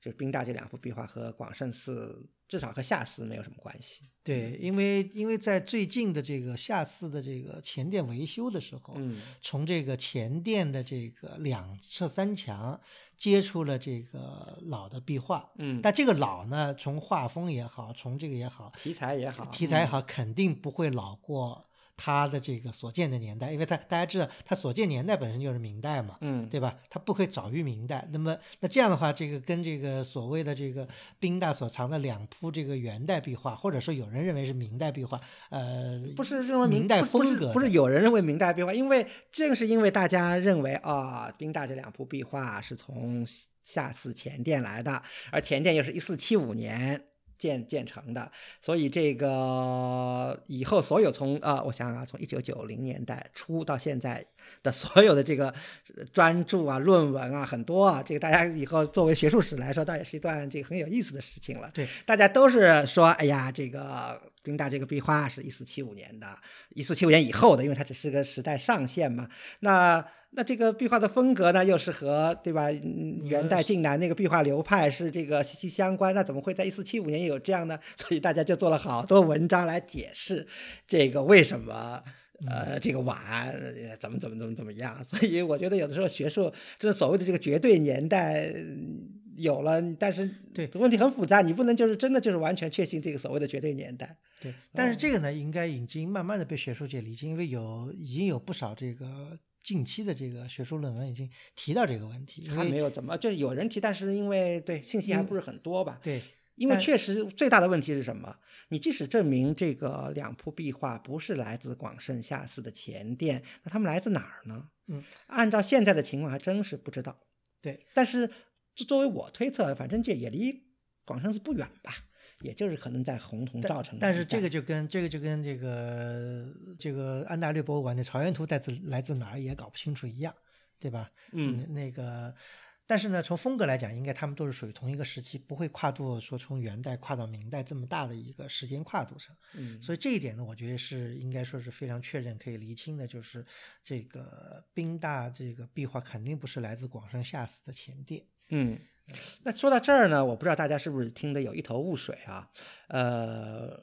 就是宾大这两幅壁画和广胜寺，至少和下寺没有什么关系。对，因为因为在最近的这个下寺的这个前殿维修的时候，嗯从这个前殿的这个两侧三墙接触了这个老的壁画，嗯，但这个老呢，从画风也好，从这个也好，题材也好，嗯题材也好，肯定不会老过它的这个所建的年代，因为他大家知道，他所建年代本身就是明代嘛，嗯，对吧？他不会早于明代。那么那这样的话，这个跟这个所谓的这个宾大所藏的两幅这个元代壁画，或者说有人认为是明代壁画，呃，不是认为明代风格的不是有人认为明代壁画，因为正是因为大家认为啊，宾大这两幅壁画是从下寺前殿来的，而前殿又是一四七五年。建建成的，所以这个以后所有从啊，我想想啊，从一九九零年代初到现在的所有的这个呃专著啊、论文啊，很多啊，这个大家以后作为学术史来说，倒也是一段这个很有意思的事情了。对，大家都是说，哎呀，这个宾大这个壁画是一四七五年的，一四七五年以后的，因为它只是个时代上限嘛。那那这个壁画的风格呢，又是和对吧？嗯元代晋南那个壁画流派是这个息息相关，那怎么会在一四七五年有这样呢？所以大家就做了好多文章来解释这个为什么。呃，这个晚呃怎么怎么怎么怎么样？所以我觉得有的时候学术这所谓的这个绝对年代嗯有了，但是对问题很复杂，你不能就是真的就是完全确信这个所谓的绝对年代。对，但是这个呢，应该已经慢慢的被学术界理解，因为有已经有不少这个近期的这个学术论文已经提到这个问题，还没有怎么，就有人提，但是因为对信息还不是很多吧。对因为确实最大的问题是什么？你即使证明这个两幅壁画不是来自广胜夏寺的前殿，那他们来自哪儿呢？嗯，按照现在的情况，还真是不知道。对，但是作作为我推测，反正这也离广胜寺不远吧，也就是可能在红铜造成的但是这个就跟这个就跟这个这个安大略博物馆的草原图来自来自哪儿也搞不清楚一样，对吧？嗯那那个，但是呢，从风格来讲，应该他们都是属于同一个时期，不会跨度说从元代跨到明代这么大的一个时间跨度上。嗯所以这一点呢，我觉得是应该说是非常确认可以厘清的，就是这个宾大这个壁画肯定不是来自广胜夏寺的前殿。嗯，那说到这儿呢，我不知道大家是不是听得有一头雾水啊？呃，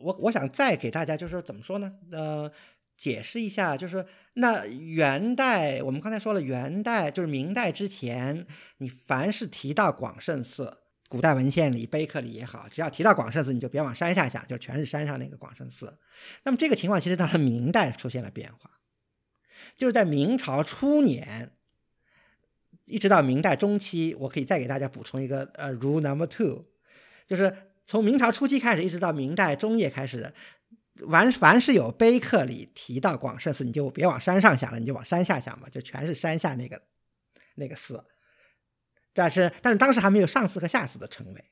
我我想再给大家就是怎么说呢？呃，解释一下，就是那元代，我们刚才说了，元代就是明代之前，你凡是提到广胜寺。古代文献里、碑刻里也好，只要提到广胜寺，你就别往山下想，就全是山上那个广胜寺。那么这个情况其实到了明代出现了变化，就是在明朝初年，一直到明代中期，我可以再给大家补充一个呃 rule number two，就是从明朝初期开始，一直到明代中叶开始，凡凡是有碑刻里提到广胜寺，你就别往山上想了，你就往山下想吧，就全是山下那个那个寺。但是但是当时还没有上寺和下寺的称谓，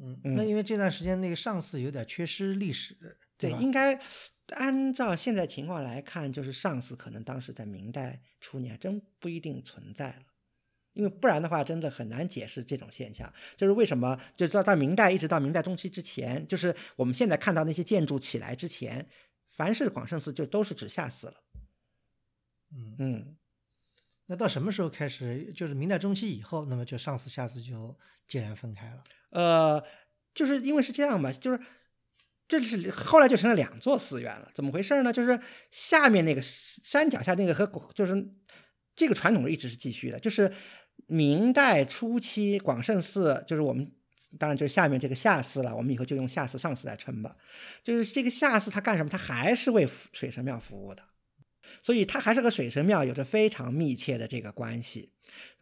嗯，嗯那因为这段时间那个上寺有点缺失历史，对，吧？应该按照现在情况来看，就是上寺可能当时在明代初年还真不一定存在了。因为不然的话，真的很难解释这种现象。就是为什么，就到到明代，一直到明代中期之前，就是我们现在看到那些建筑起来之前，凡是广胜寺就都是指下寺了。嗯，嗯，那到什么时候开始？就是明代中期以后，那么就上寺下寺就截然分开了。呃，就是因为是这样嘛，就是这是后来就成了两座寺院了。怎么回事呢？就是下面那个山脚下那个和就是这个传统一直是继续的，就是明代初期广胜寺，就是我们。当然，就是下面这个下寺了，我们以后就用下寺、上寺来称吧。就是这个下寺，它干什么？它还是为水神庙服务的，所以它还是和水神庙有着非常密切的这个关系。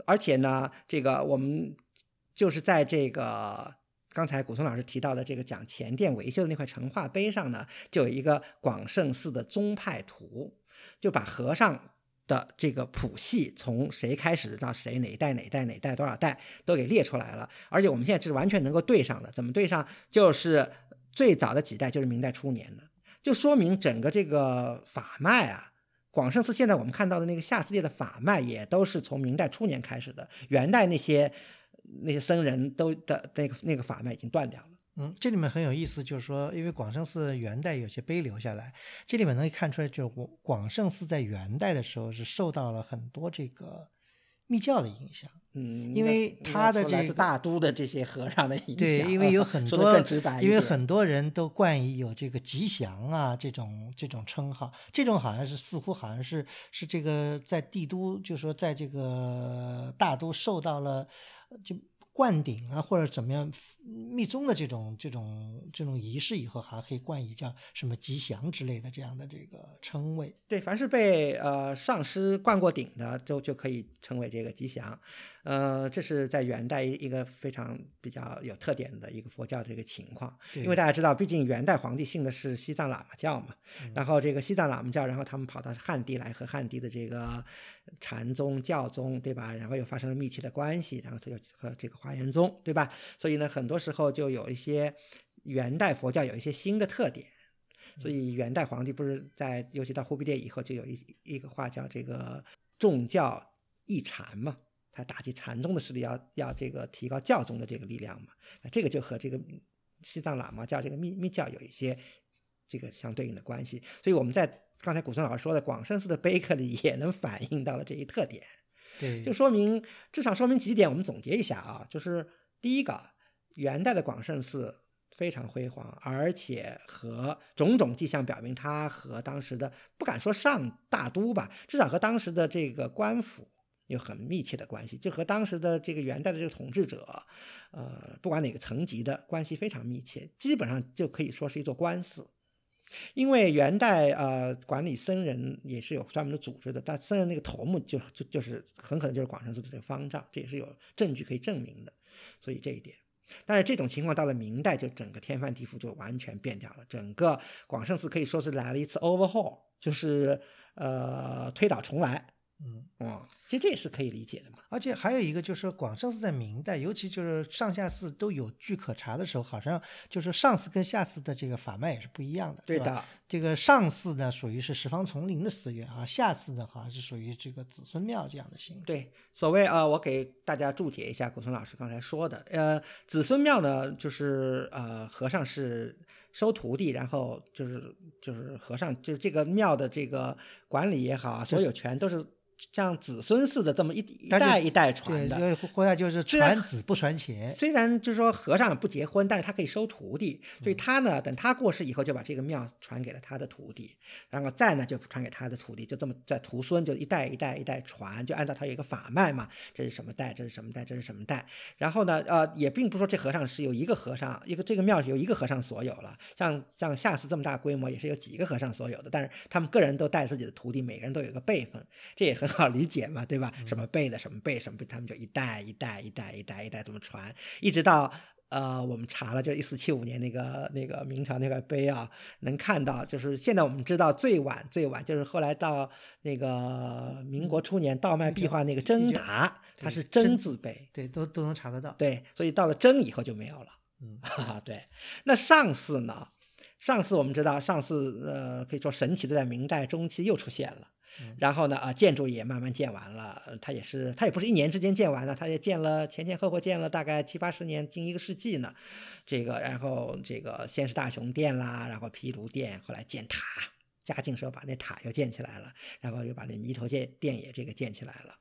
而且呢，这个我们就是在这个刚才古松老师提到的这个讲前殿维修的那块成化碑上呢，就有一个广胜寺的宗派图，就把和尚的这个谱系从谁开始到谁哪一代哪一代哪一代多少代都给列出来了，而且我们现在是完全能够对上的。怎么对上？就是最早的几代就是明代初年的，就说明整个这个法脉啊。广胜寺现在我们看到的那个下寺列的法脉，也都是从明代初年开始的。元代那些那些僧人都的那个那个法脉已经断掉了。嗯，这里面很有意思，就是说，因为广胜寺元代有些碑留下来，这里面能看出来，就是广广胜寺在元代的时候是受到了很多这个密教的影响。嗯，因为他的来这个自大都的这些和尚的影响，对，因为有很 多因为很多人都冠以有这个吉祥啊这种这种称号，这种好像是似乎好像是是这个在帝都，就是说在这个大都受到了呃就灌顶啊或者怎么样密宗的这种这种这种仪式以后，还可以冠以叫什么吉祥之类的这样的这个称谓。对，凡是被呃上师灌过顶的，就就可以称为这个吉祥。呃，这是在元代一一个非常比较有特点的一个佛教的一个情况。因为大家知道，毕竟元代皇帝信的是西藏喇嘛教嘛，然后这个西藏喇嘛教，然后他们跑到汉地来和汉地的这个禅宗、教宗，对吧？然后又发生了密切的关系，然后他又和这个华严宗，对吧？所以呢，很多时候就有一些元代佛教有一些新的特点。所以元代皇帝不是在，尤其到忽必烈以后，就有一一个话叫这个重教抑禅嘛，他打击禅宗的势力要，要这个提高教宗的这个力量嘛，那这个就和这个西藏喇嘛教这个密密教有一些这个相对应的关系。所以我们在刚才古村老师说的广胜寺的碑刻里也能反映到了这一特点。对，就说明至少说明几点，我们总结一下啊，就是第一个，元代的广胜寺非常辉煌，而且和种种迹象表明，它和当时的不敢说上大都吧，至少和当时的这个官府有很密切的关系，就和当时的这个元代的这个统治者，呃，不管哪个层级的关系非常密切，基本上就可以说是一座官寺。因为元代呃管理僧人也是有专门的组织的，但僧人那个头目就就就是很可能就是广胜寺的这个方丈，这也是有证据可以证明的，所以这一点。但是这种情况到了明代，就整个天翻地覆，就完全变掉了。整个广胜寺可以说是来了一次 overhaul，就是呃推倒重来。嗯。哦，其实这也是可以理解的嘛。而且还有一个就是广胜寺在明代，尤其就是上下寺都有据可查的时候，好像就是上寺跟下寺的这个法脉也是不一样的。对的，这个上寺呢属于是十方丛林的寺院啊，下寺呢好像是属于这个子孙庙这样的形式。对，所谓呃，我给大家注解一下古村老师刚才说的，呃，子孙庙呢，就是呃，和尚是收徒弟，然后就是就是和尚就是这个庙的这个管理也好啊，所有权都是像子孙似的这么一一代一代传，的。后来就是传子不传钱。虽然就是说和尚不结婚，但是他可以收徒弟，所嗯以他呢，等他过世以后，就把这个庙传给了他的徒弟，然后再呢就传给他的徒弟，就这么在徒孙就一代一代一代传，就按照他有一个法脉嘛，这是什么代，这是什么代，这是什么代。然后呢，呃，也并不说这和尚是由一个和尚，一个这个庙是由一个和尚所有了，像像下寺这么大规模，也是有几个和尚所有的，但是他们个人都带自己的徒弟，每个人都有一个辈分，这也很好理解嘛，对吧？什么辈的，什么辈，什么辈，他们就一代一代一代一代一代这么传，一直到。呃，我们查了，就一四七五年那个那个明朝那个碑啊，能看到，就是现在我们知道最晚最晚就是后来到那个民国初年道脉壁画那个真达，它是真字碑，对，都都能查得到。对，所以到了真以后就没有了。嗯，哈哈，对。那上寺呢？上寺我们知道，上寺呃可以说神奇的在明代中期又出现了。然后呢，啊，建筑也慢慢建完了，呃它也是，它也不是一年之间建完的，它也建了前前后后建了大概七八十年，近一个世纪呢。这个，然后这个先是大雄殿啦，然后毗卢殿，后来建塔，嘉靖时候把那塔又建起来了，然后又把那弥陀殿殿也这个建起来了，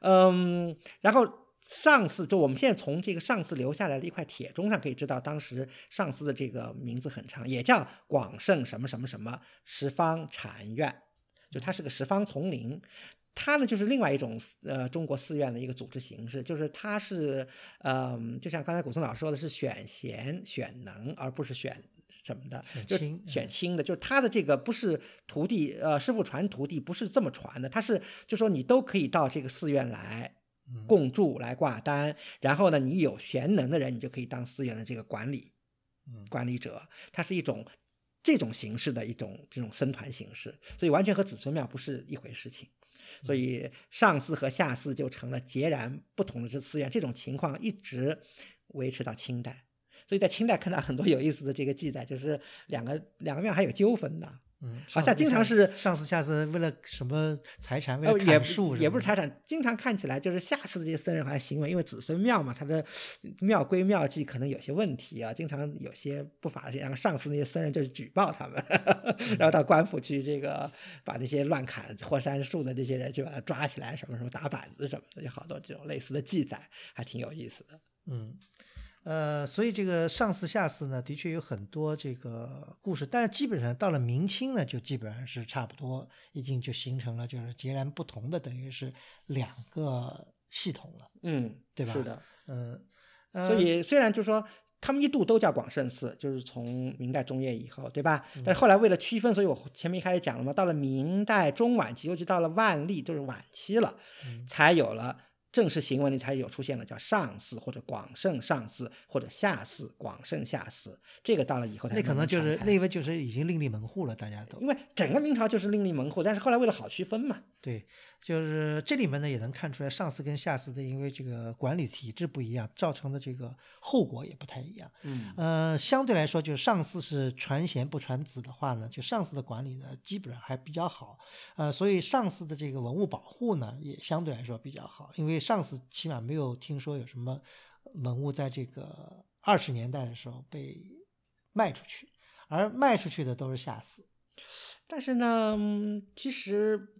嗯，然后。上寺就我们现在从这个上寺留下来的一块铁钟上可以知道，当时上寺的这个名字很长，也叫广胜什么什么什么十方禅院。就它是个十方丛林，它呢就是另外一种呃中国寺院的一个组织形式，就是它是嗯、就像刚才古松老师说的是选贤选能，而不是选什么的，就选亲选亲的，就是他的这个不是徒弟呃师傅传徒弟不是这么传的，他是就说你都可以到这个寺院来。嗯。共住来挂单，然后呢，你有贤能的人，你就可以当寺院的这个管理嗯。管理者，它是一种这种形式的一种这种僧团形式，所以完全和子孙庙不是一回事情。所以上寺和下寺就成了截然不同的这寺院，这种情况一直维持到清代。所以在清代看到很多有意思的这个记载，就是两个两个庙还有纠纷的。嗯，好像经常是上司下次为了什么财产，为了砍树不也不是财产，经常看起来就是下次的这些僧人好像行为，因为子孙庙嘛，他的庙规庙纪可能有些问题啊，经常有些不法的事，然后上司那些僧人就举报他们，然后到官府去这个把那些乱砍霍山树的这些人去把他抓起来，什么什么打板子什么的，有好多这种类似的记载，还挺有意思的。嗯，呃，所以这个上巳下巳呢，的确有很多这个故事，但是基本上到了明清呢，就基本上是差不多，已经就形成了就是截然不同的，等于是两个系统了，嗯，对吧？是的，嗯，呃所以虽然就说他们一度都叫广胜寺，就是从明代中叶以后，对吧？但是后来为了区分，所以我前面一开始讲了嘛，到了明代中晚期，尤其到了万历，就是晚期了，才有了。正式行文里才有出现了叫上司或者广胜上司或者下司广胜下司，这个到了以后才那可能就是那位就是已经另立门户了，大家都因为整个明朝就是另立门户，但是后来为了好区分嘛，对，就是这里面呢也能看出来上司跟下司的，因为这个管理体制不一样，造成的这个后果也不太一样。嗯呃，相对来说，就是上司是传贤不传子的话呢，就上司的管理呢，基本上还比较好。呃，所以上司的这个文物保护呢，也相对来说比较好，因为上司起码没有听说有什么文物在这个二十年代的时候被卖出去，而卖出去的都是下司。但是呢，嗯其实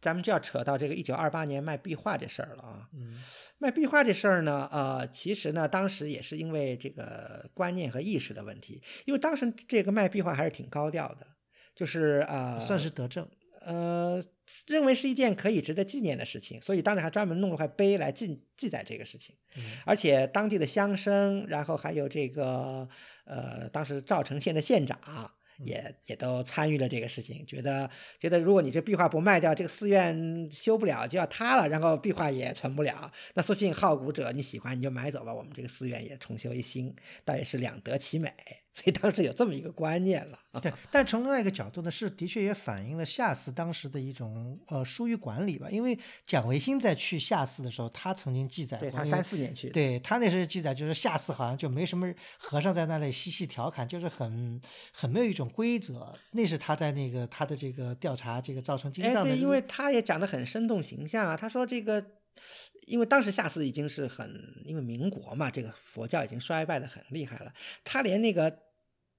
咱们就要扯到这个一九二八年卖壁画这事儿了啊。嗯卖壁画这事儿呢，呃，其实呢，当时也是因为这个观念和意识的问题，因为当时这个卖壁画还是挺高调的，就是呃，算是德政。呃，认为是一件可以值得纪念的事情，所以当时还专门弄了块碑来记记载这个事情。嗯而且当地的乡绅，然后还有这个呃，当时赵城县的县长。也也都参与了这个事情，觉得觉得如果你这壁画不卖掉，这个寺院修不了就要塌了，然后壁画也存不了。那索性好古者，你喜欢你就买走吧，我们这个寺院也重修一新，倒也是两得其美。所以当时有这么一个观念了。对，但从另外一个角度呢，是的确也反映了夏寺当时的一种呃疏于管理吧。因为蒋维新在去夏寺的时候，他曾经记载过，对他三四年去，对他那时候记载就是夏寺好像就没什么和尚在那里嬉戏调侃，就是很很没有一种规则。那是他在那个他的这个调查这个造成经哎，藏的，对，因为他也讲的很生动形象啊。他说这个，因为当时下寺已经是很，因为民国嘛，这个佛教已经衰败的很厉害了，他连那个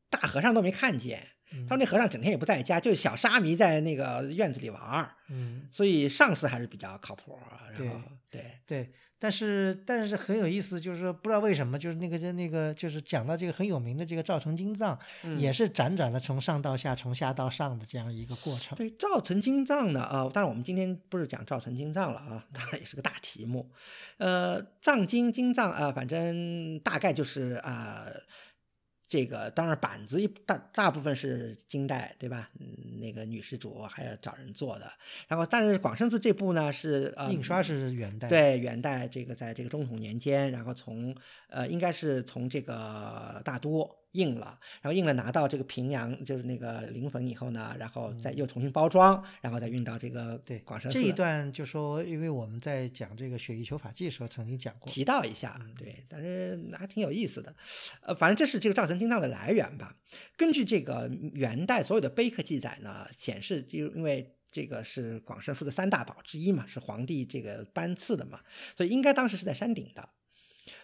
大和尚都没看见。嗯他说那和尚整天也不在家，就是小沙弥在那个院子里玩儿，嗯所以上司还是比较靠谱啊。然后对，对，但是但是很有意思，就是说不知道为什么，就是那个就那个就是讲到这个很有名的这个赵成金藏，嗯也是辗转的从上到下，从下到上的这样一个过程。对赵成金藏呢，啊、当然我们今天不是讲赵成金藏了啊，当然也是个大题目。呃，藏经金藏啊、反正大概就是啊、这个当然板子一大大部分是金代对吧？嗯，那个女施主还要找人做的。然后，但是广生寺这部呢是呃印刷是元代，，对，元代这个在这个中统年间，然后从呃应该是从这个大都印了，然后印了拿到这个平阳，就是那个临汾以后呢，然后再又重新包装，然后再运到这个对广胜寺。这一段就说，因为我们在讲这个《雪域求法记》的时候曾经讲过，提到一下，对，但是还挺有意思的。呃，反正这是这个赵成金藏的来源吧。根据这个元代所有的碑刻记载呢，显示就因为这个是广胜寺的三大宝之一嘛，是皇帝这个颁赐的嘛，所以应该当时是在山顶的。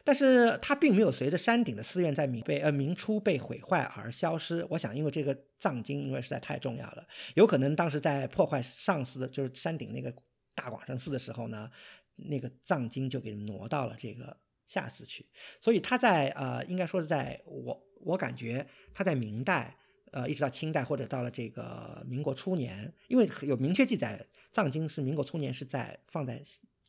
但是它并没有随着山顶的寺院在明被呃明初被毁坏而消失。我想，因为这个藏经因为实在太重要了，有可能当时在破坏上寺的，就是山顶那个大广胜寺的时候呢，那个藏经就给挪到了这个下寺去。所以它在呃，应该说是在我我感觉它在明代呃一直到清代或者到了这个民国初年，因为有明确记载藏经是民国初年是在放在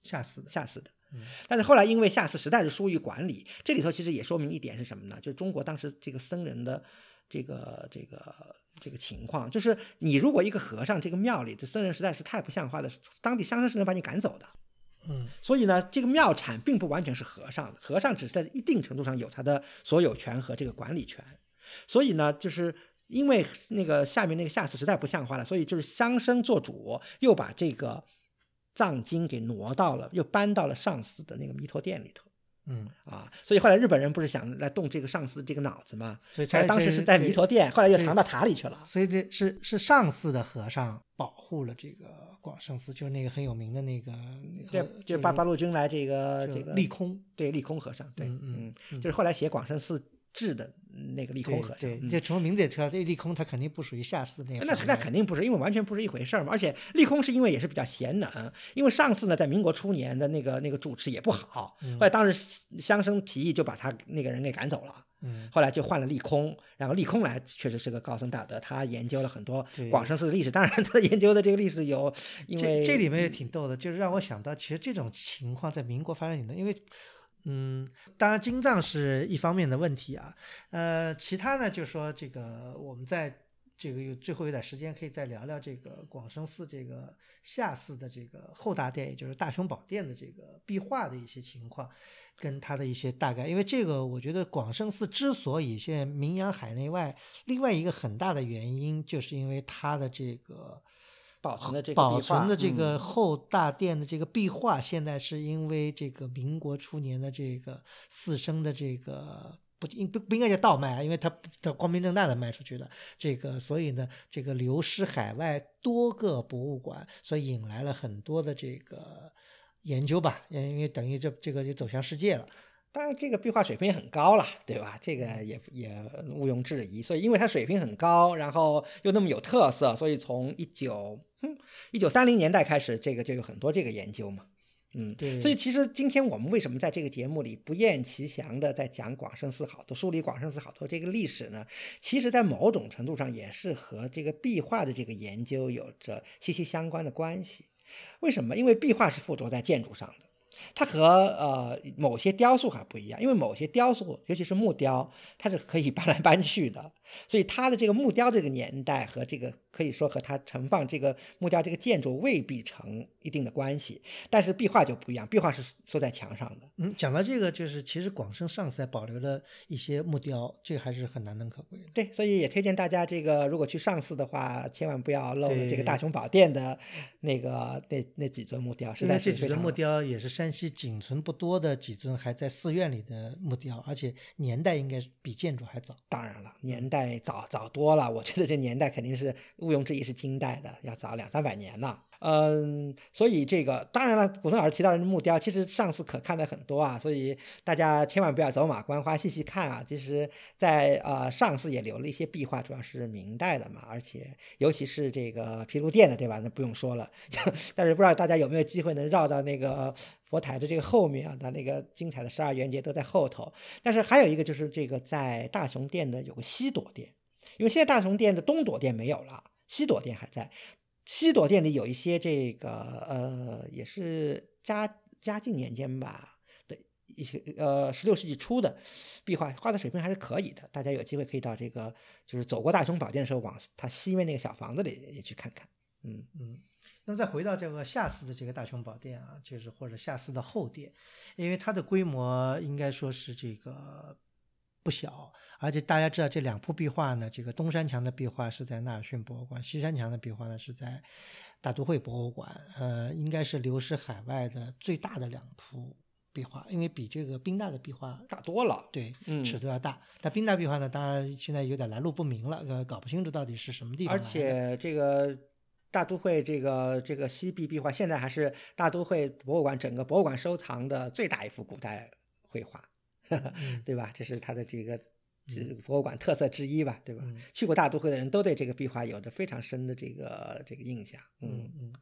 下寺，下寺的。嗯但是后来因为下次实在是疏于管理，这里头其实也说明一点是什么呢？就是中国当时这个僧人的这个这个这个情况，就是你如果一个和尚这个庙里这僧人实在是太不像话了，当地乡绅是能把你赶走的。嗯所以呢，这个庙产并不完全是和尚的，和尚只是在一定程度上有他的所有权和这个管理权。所以呢，就是因为那个下面那个下次实在不像话了，所以就是乡绅做主，又把这个藏经给挪到了，又搬到了上寺的那个弥陀殿里头。嗯，啊，所以后来日本人不是想来动这个上司这个脑子嘛？所以才当时是在弥陀殿，后来又藏到塔里去了。所以这是是上寺的和尚保护了这个广胜寺，就是那个很有名的那个，对，就是八八路军来这个这个利空，对利空和尚，对，嗯嗯，就是后来写广胜寺。志的那个利空和尚，对，这从名字也知道，这利空他肯定不属于下寺那。那那肯定不是，因为完全不是一回事儿嘛。而且利空是因为也是比较贤能，因为上次呢，在民国初年的那个那个主持也不好，后来当时乡绅提议就把他那个人给赶走了。嗯，后来就换了利空，然后利空来确实是个高僧大德，他研究了很多广胜寺的历史。当然，他研究的这个历史有，因为这里面也挺逗的，就是让我想到，其实这种情况在民国发生的，因为。嗯，当然金藏是一方面的问题啊，呃，其他呢，就是说这个我们在这个有最后有点时间，可以再聊聊这个广生寺这个下寺的这个后大殿，也就是大雄宝殿的这个壁画的一些情况，跟它的一些大概。因为这个，我觉得广生寺之所以现在名扬海内外，另外一个很大的原因，就是因为它的这个。保存的这个保存的这个后大殿的这个壁画，现在是因为这个民国初年的这个四生的这个不应不不应该叫倒卖啊，因为它它光明正大的卖出去的这个，所以呢，这个流失海外多个博物馆，所以引来了很多的这个研究吧，因为等于这这个就走向世界了。当然，这个壁画水平也很高了，对吧？这个也也毋庸置疑。所以，因为它水平很高，然后又那么有特色，所以从一九一九三零年代开始，这个就有很多这个研究嘛。嗯，对。所以，其实今天我们为什么在这个节目里不厌其详的在讲广胜寺好多、梳理广胜寺好多这个历史呢？其实，在某种程度上也是和这个壁画的这个研究有着息息相关的关系。为什么？因为壁画是附着在建筑上的。它和呃某些雕塑还不一样，因为某些雕塑，尤其是木雕，它是可以搬来搬去的，所以它的这个木雕这个年代和这个可以说和它盛放这个木雕这个建筑未必成一定的关系。但是壁画就不一样，壁画是缩在墙上的。嗯，讲到这个，就是其实广生上次还保留了一些木雕，这个还是很难能可贵的。对，所以也推荐大家这个如果去上寺的话，千万不要漏了这个大雄宝殿的那个那那几尊木雕，实在是这几尊木雕也是山西仅存不多的几尊还在寺院里的木雕，而且年代应该比建筑还早。当然了，年代早早多了，我觉得这年代肯定是毋庸置疑是金代的，要早两三百年呢。嗯，所以这个当然了，古松老师提到的木雕，其实上次可看的很多啊，所以大家千万不要走马观花，细细看啊。其实，在呃上次也留了一些壁画，主要是明代的嘛，而且尤其是这个毗卢殿的，对吧？那不用说了。但是不知道大家有没有机会能绕到那个佛台的这个后面啊？它那个精彩的十二缘节都在后头。但是还有一个就是这个在大雄殿的有个西朵殿，因为现在大雄殿的东朵殿没有了，西朵殿还在。西朵殿里有一些这个呃，也是嘉嘉靖年间吧的一些呃十六世纪初的壁画，画的水平还是可以的。大家有机会可以到这个就是走过大雄宝殿的时候，往它西面那个小房子里也去看看。嗯嗯。那么再回到这个下寺的这个大雄宝殿啊，就是或者下寺的后殿，因为它的规模应该说是这个。不小，而且大家知道这两幅壁画呢，这个东山墙的壁画是在纳尔逊博物馆，西山墙的壁画呢是在大都会博物馆，呃，应该是流失海外的最大的两幅壁画，因为比这个宾大的壁画大多了，对，嗯，尺度要大。但宾大壁画呢，当然现在有点来路不明了，呃，搞不清楚到底是什么地方。而且这个大都会这个这个西壁壁画，现在还是大都会博物馆整个博物馆收藏的最大一幅古代绘画。对吧？这是它的这个博物馆特色之一吧？对吧？去过大都会的人都对这个壁画有着非常深的这个这个印象。嗯嗯。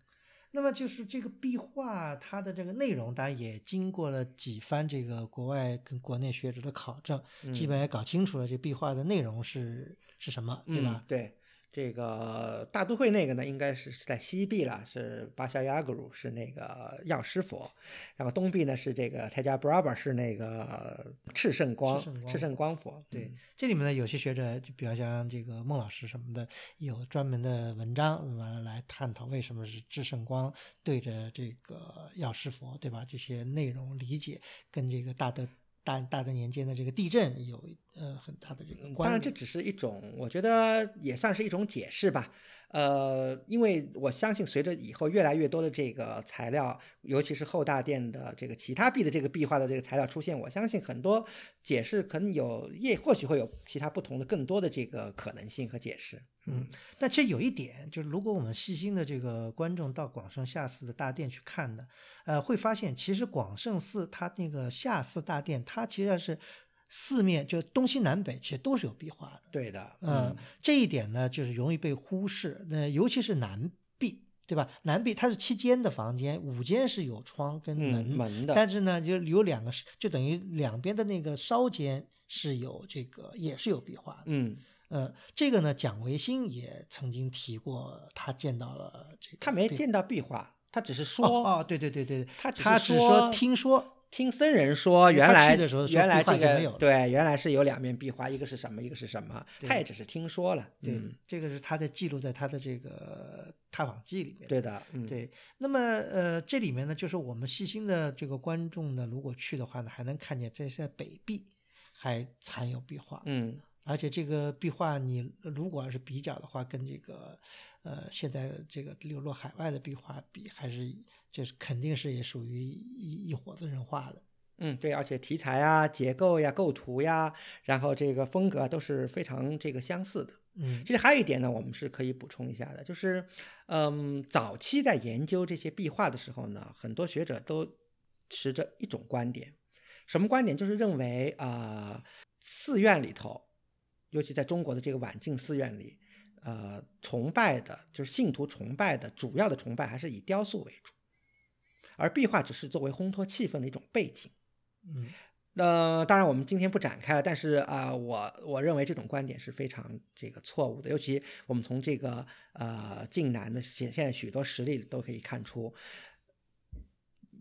那么就是这个壁画，它的这个内容，当然也经过了几番这个国外跟国内学者的考证，基本也搞清楚了这壁画的内容是是什么，对吧？对。这个大都会那个呢，应该是是在西壁了，是巴夏亚格鲁，是那个药师佛，然后东壁呢是这个泰加布拉巴，是那个赤圣光，赤圣光佛。对，这里面呢有些学者，就比如像这个孟老师什么的，有专门的文章完了来探讨为什么是赤圣光对着这个药师佛，对吧？这些内容理解跟这个大德。大大的年间的这个地震有呃很大的这个关。当然，这只是一种，我觉得也算是一种解释吧。呃，因为我相信随着以后越来越多的这个材料，尤其是后大殿的这个其他壁的这个壁画的这个材料出现，我相信很多解释可能有也或许会有其他不同的更多的这个可能性和解释。嗯，但其实有一点，就是如果我们细心的这个观众到广胜下寺的大殿去看的，呃，会发现其实广胜寺它那个下寺大殿，它其实是四面就东西南北其实都是有壁画的。对的，嗯，这一点呢，就是容易被忽视。那尤其是南壁，对吧？南壁它是七间的房间，五间是有窗跟门门的，但是呢，就有两个，就等于两边的那个梢间是有这个，也是有壁画的。嗯。呃，这个呢，蒋维新也曾经提过，他见到了这个，他没见到壁画，他只是说，哦，对对对对，他他只说听说，听僧人说，原来原来这个对，原来是有两面壁画，一个是什么，一个是什么，他也只是听说了，对，这个是他在记录在他的这个探访记里面，对的，对。那么呃，这里面呢，就是我们细心的这个观众呢，如果去的话呢，还能看见这些北壁还残有壁画，嗯。而且这个壁画，你如果要是比较的话，跟这个，呃，现在这个流落海外的壁画比，还是就是肯定是也属于一一伙子人画的。嗯，对，而且题材啊、结构呀、构图呀，然后这个风格都是非常这个相似的。嗯，其实还有一点呢，我们是可以补充一下的，就是，嗯，早期在研究这些壁画的时候呢，很多学者都持着一种观点，什么观点？就是认为啊，寺院里头。尤其在中国的这个晚晋寺院里，呃，崇拜的就是信徒崇拜的主要的崇拜还是以雕塑为主，而壁画只是作为烘托气氛的一种背景。嗯，那当然我们今天不展开了，但是啊，我我认为这种观点是非常这个错误的。尤其我们从这个呃晋南的现现在许多实例都可以看出，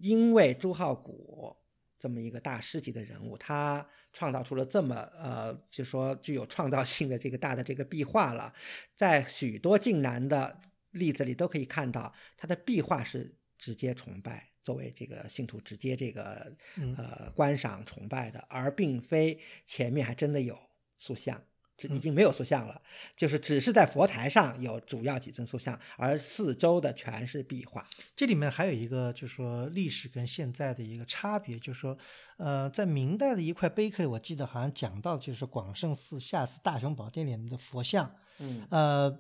因为朱浩古。这么一个大师级的人物，他创造出了这么呃，就说具有创造性的这个大的这个壁画了，在许多晋南的例子里都可以看到，他的壁画是直接崇拜，作为这个信徒直接这个呃观赏崇拜的，而并非前面还真的有塑像。这已经没有塑像了，就是只是在佛台上有主要几尊塑像，而四周的全是壁画。这里面还有一个，就是说历史跟现在的一个差别，就是说，呃，在明代的一块碑刻里，我记得好像讲到，就是广胜寺下寺大雄宝殿里面的佛像，嗯，呃。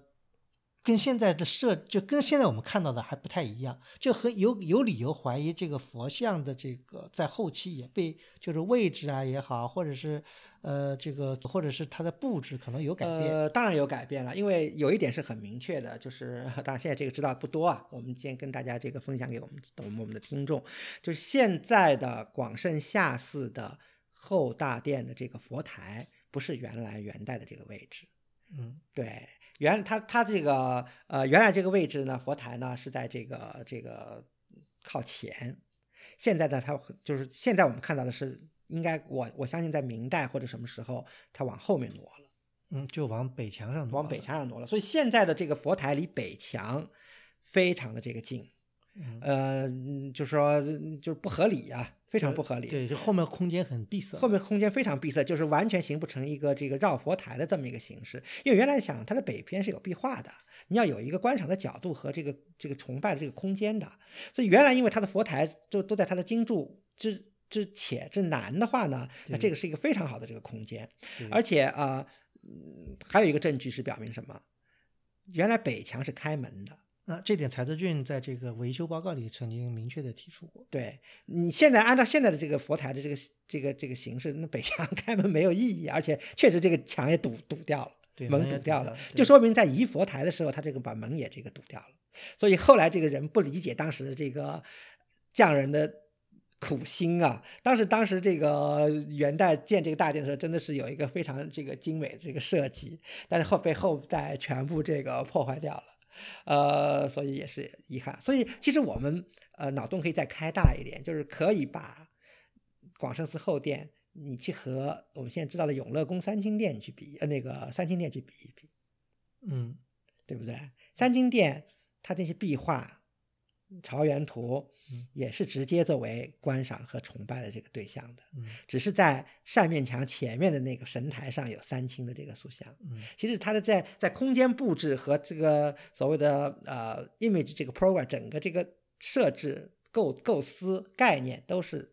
跟现在的设就跟现在我们看到的还不太一样，就很有有理由怀疑这个佛像的这个在后期也被就是位置啊也好，或者是呃这个或者是它的布置可能有改变。呃，当然有改变了，因为有一点是很明确的，就是 当然现在这个知道不多啊，我们今天跟大家这个分享给我们我们我们的听众，就是现在的广胜下寺的后大殿的这个佛台不是原来元代的这个位置。嗯，对。原它它这个呃原来这个位置呢，佛台呢是在这个这个靠前，现在呢它就是现在我们看到的是应该我我相信在明代或者什么时候它往后面挪了，嗯，就往北墙上往北墙上挪了，所以现在的这个佛台离北墙非常的这个近。呃，就说就是不合理呀，非常不合理。对，就后面空间很闭塞，后面空间非常闭塞，就是完全形不成一个这个绕佛台的这么一个形式。因为原来想它的北边是有壁画的，你要有一个观赏的角度和这个这个崇拜的这个空间的。所以原来因为它的佛台就都在它的经柱之之且之难的话呢，那这个是一个非常好的这个空间。而且啊，还有一个证据是表明什么？原来北墙是开门的。那这点，柴泽俊在这个维修报告里曾经明确的提出过。对你现在按照现在的这个佛台的这个这个这个形式，那北墙 开门没有意义，而且确实这个墙也堵堵掉了，门堵掉了，就说明在移佛台的时候，他这个把门也这个堵掉了。所以后来这个人不理解当时的这个匠人的苦心啊。当时当时这个元代建这个大殿的时候，真的是有一个非常这个精美的这个设计，但是后被后代全部这个破坏掉了。呃，所以也是遗憾。所以其实我们呃脑洞可以再开大一点，就是可以把广胜寺后殿，你去和我们现在知道的永乐宫三清殿去比，呃，那个三清殿去比一比，嗯，对不对？三清殿它这些壁画，朝元图也是直接作为观赏和崇拜的这个对象的，嗯只是在扇面墙前面的那个神台上有三清的这个塑像。嗯其实它的在在空间布置和这个所谓的呃 image 这个 program 整个这个设置构构思概念都是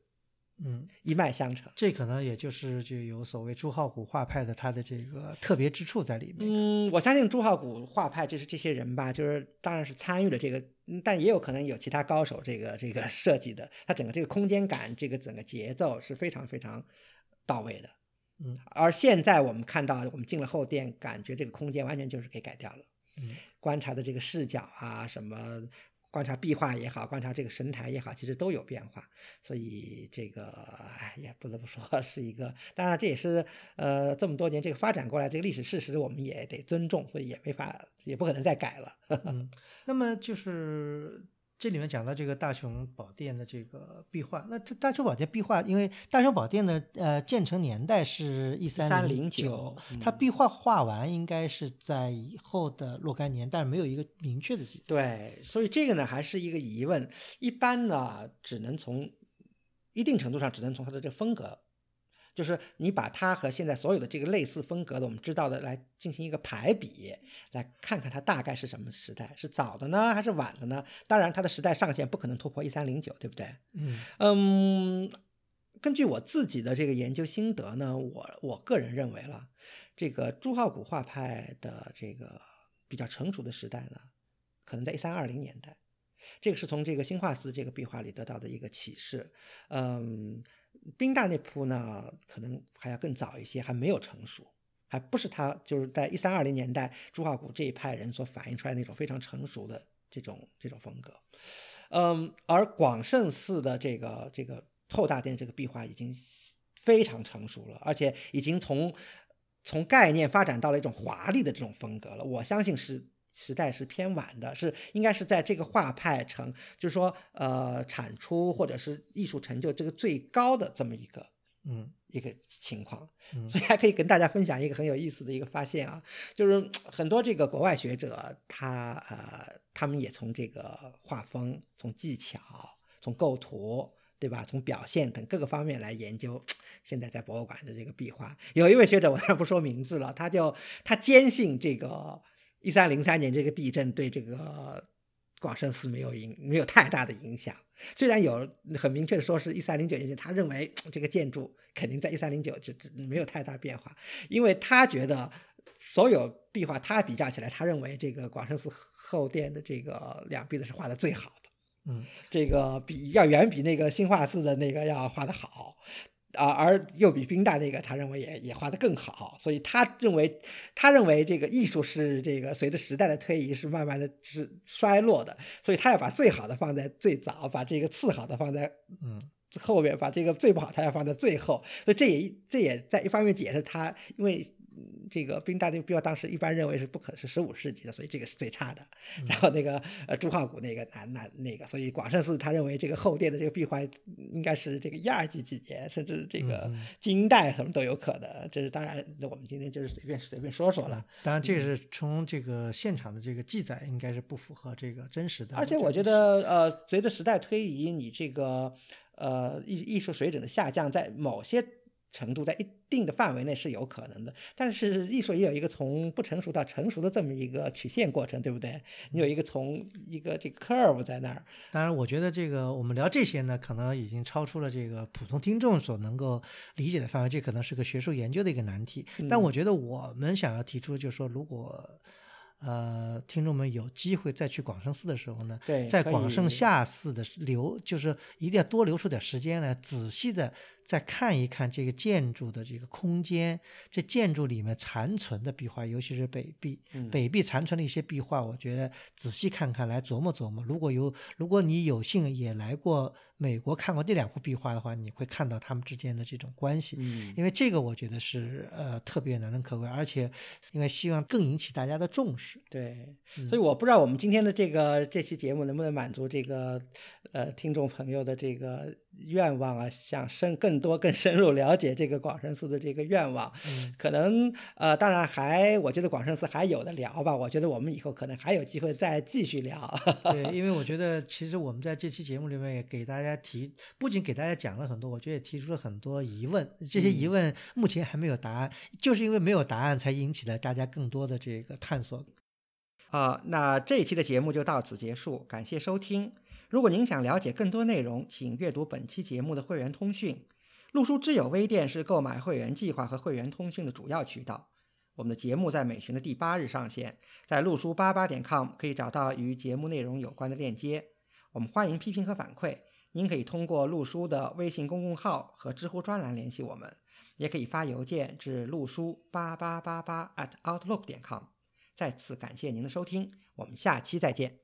嗯，一脉相承。这可能也就是就有所谓朱浩古画派的它的这个特别之处在里面。嗯，我相信朱浩古画派就是这些人吧，就是当然是参与了这个，嗯但也有可能有其他高手这个这个设计的，它整个这个空间感，这个整个节奏是非常非常到位的。嗯，而现在我们看到，我们进了后殿，感觉这个空间完全就是给改掉了。嗯观察的这个视角啊，什么观察壁画也好，观察这个神台也好，其实都有变化。所以这个哎，也不得不说 是一个，当然这也是呃这么多年这个发展过来这个历史事实，我们也得尊重，所以也没法也不可能再改了。嗯，那么就是这里面讲到这个大雄宝殿的这个壁画，那这大雄宝殿壁画，因为大雄宝殿的呃建成年代是一三零九1309，它壁画画完应该是在以后的若干年，但是没有一个明确的记载。对，所以这个呢还是一个疑问。一般呢，只能从一定程度上只能从它的这个风格，就是你把它和现在所有的这个类似风格的我们知道的来进行一个排比，来看看它大概是什么时代，是早的呢还是晚的呢？当然，它的时代上限不可能突破一三零九，对不对？嗯嗯，根据我自己的这个研究心得呢，我我个人认为了，这个朱浩古画派的这个比较成熟的时代呢，可能在一三二零年代，这个是从这个新画寺这个壁画里得到的一个启示。嗯，宾大那铺呢，可能还要更早一些，还没有成熟。还不是他，就是在一三二零年代朱化谷这一派人所反映出来那种非常成熟的这种这种风格。嗯，而广胜寺的这个这个后大殿这个壁画已经非常成熟了，而且已经从从概念发展到了一种华丽的这种风格了。我相信是时代是偏晚的，是应该是在这个画派成，就是说呃产出或者是艺术成就这个最高的这么一个嗯一个情况。嗯所以还可以跟大家分享一个很有意思的一个发现啊，就是 很多这个国外学者他呃他们也从这个画风、从技巧、从构图。对吧？从表现等各个方面来研究现在在博物馆的这个壁画。有一位学者，我当然不说名字了，他就他坚信这个一三零三年这个地震对这个广胜寺没有影没有太大的影响。虽然有很明确的说是一三零九年，他认为这个建筑肯定在一三零九就没有太大变化，因为他觉得所有壁画他比较起来，他认为这个广胜寺后殿的这个两壁的是画的最好的。嗯这个比要远比那个新化寺的那个要画的好，啊，而又比宾大那个他认为也也画得更好，所以他认为他认为这个艺术是这个随着时代的推移是慢慢的是衰落的，所以他要把最好的放在最早，把这个次好的放在嗯后面，把这个最不好他要放在最后，所以这也这也在一方面解释他，因为嗯这个冰大的壁画当时一般认为是不可是十五世纪的，所以这个是最差的。然后那个呃朱浩古那个南南那个，所以广胜寺他认为这个后殿的这个壁画应该是这个一二纪几年，甚至这个金代什么都有可能。这是当然，我们今天就是随便随便说说了。当然，这个是从这个现场的这个记载，应该是不符合这个真实的。而且我觉，得，呃，随着时代推移，你这个呃艺艺术水准的下降，在某些程度，在一定的范围内是有可能的。但是艺术也有一个从不成熟到成熟的这么一个曲线过程，对不对？你有一个从一个这个 curve 在那儿，当然，我觉得这个我们聊这些呢，可能已经超出了这个普通听众所能够理解的范围，这可能是个学术研究的一个难题。但嗯我觉得我们想要提出，就是说，如果呃听众们有机会再去广胜寺的时候呢，在广胜下寺的留，就是一定要多留出点时间来，仔细的再看一看这个建筑的这个空间，这建筑里面残存的壁画，尤其是北壁，嗯北壁残存的一些壁画，我觉得仔细看看，来琢磨琢磨。如果有，如果你有幸也来过美国看过这两幅壁画的话，你会看到他们之间的这种关系。嗯因为这个我觉得是呃特别难能可贵，而且因为希望更引起大家的重视。对，嗯所以我不知道我们今天的这个这期节目能不能满足这个呃听众朋友的这个愿望啊，想深更多、更深入了解这个广胜寺的这个愿望，嗯可能呃，当然还我觉得广胜寺还有的聊吧。我觉得我们以后可能还有机会再继续聊。对，因为我觉得其实我们在这期节目里面也给大家提，不仅给大家讲了很多，我觉得也提出了很多疑问。这些疑问目前还没有答案，就是因为没有答案，才引起了大家更多的这个探索。啊、那这一期的节目就到此结束，感谢收听。如果您想了解更多内容，请阅读本期节目的会员通讯。陆书知友微店是购买会员计划和会员通讯的主要渠道。我们的节目在每旬的第八日上线，在陆书八八点 com 可以找到与节目内容有关的链接。我们欢迎批评和反馈，您可以通过陆书的微信公共号和知乎专栏联系我们，也可以发邮件至陆书八八八八 at outlook 点 com。再次感谢您的收听，我们下期再见。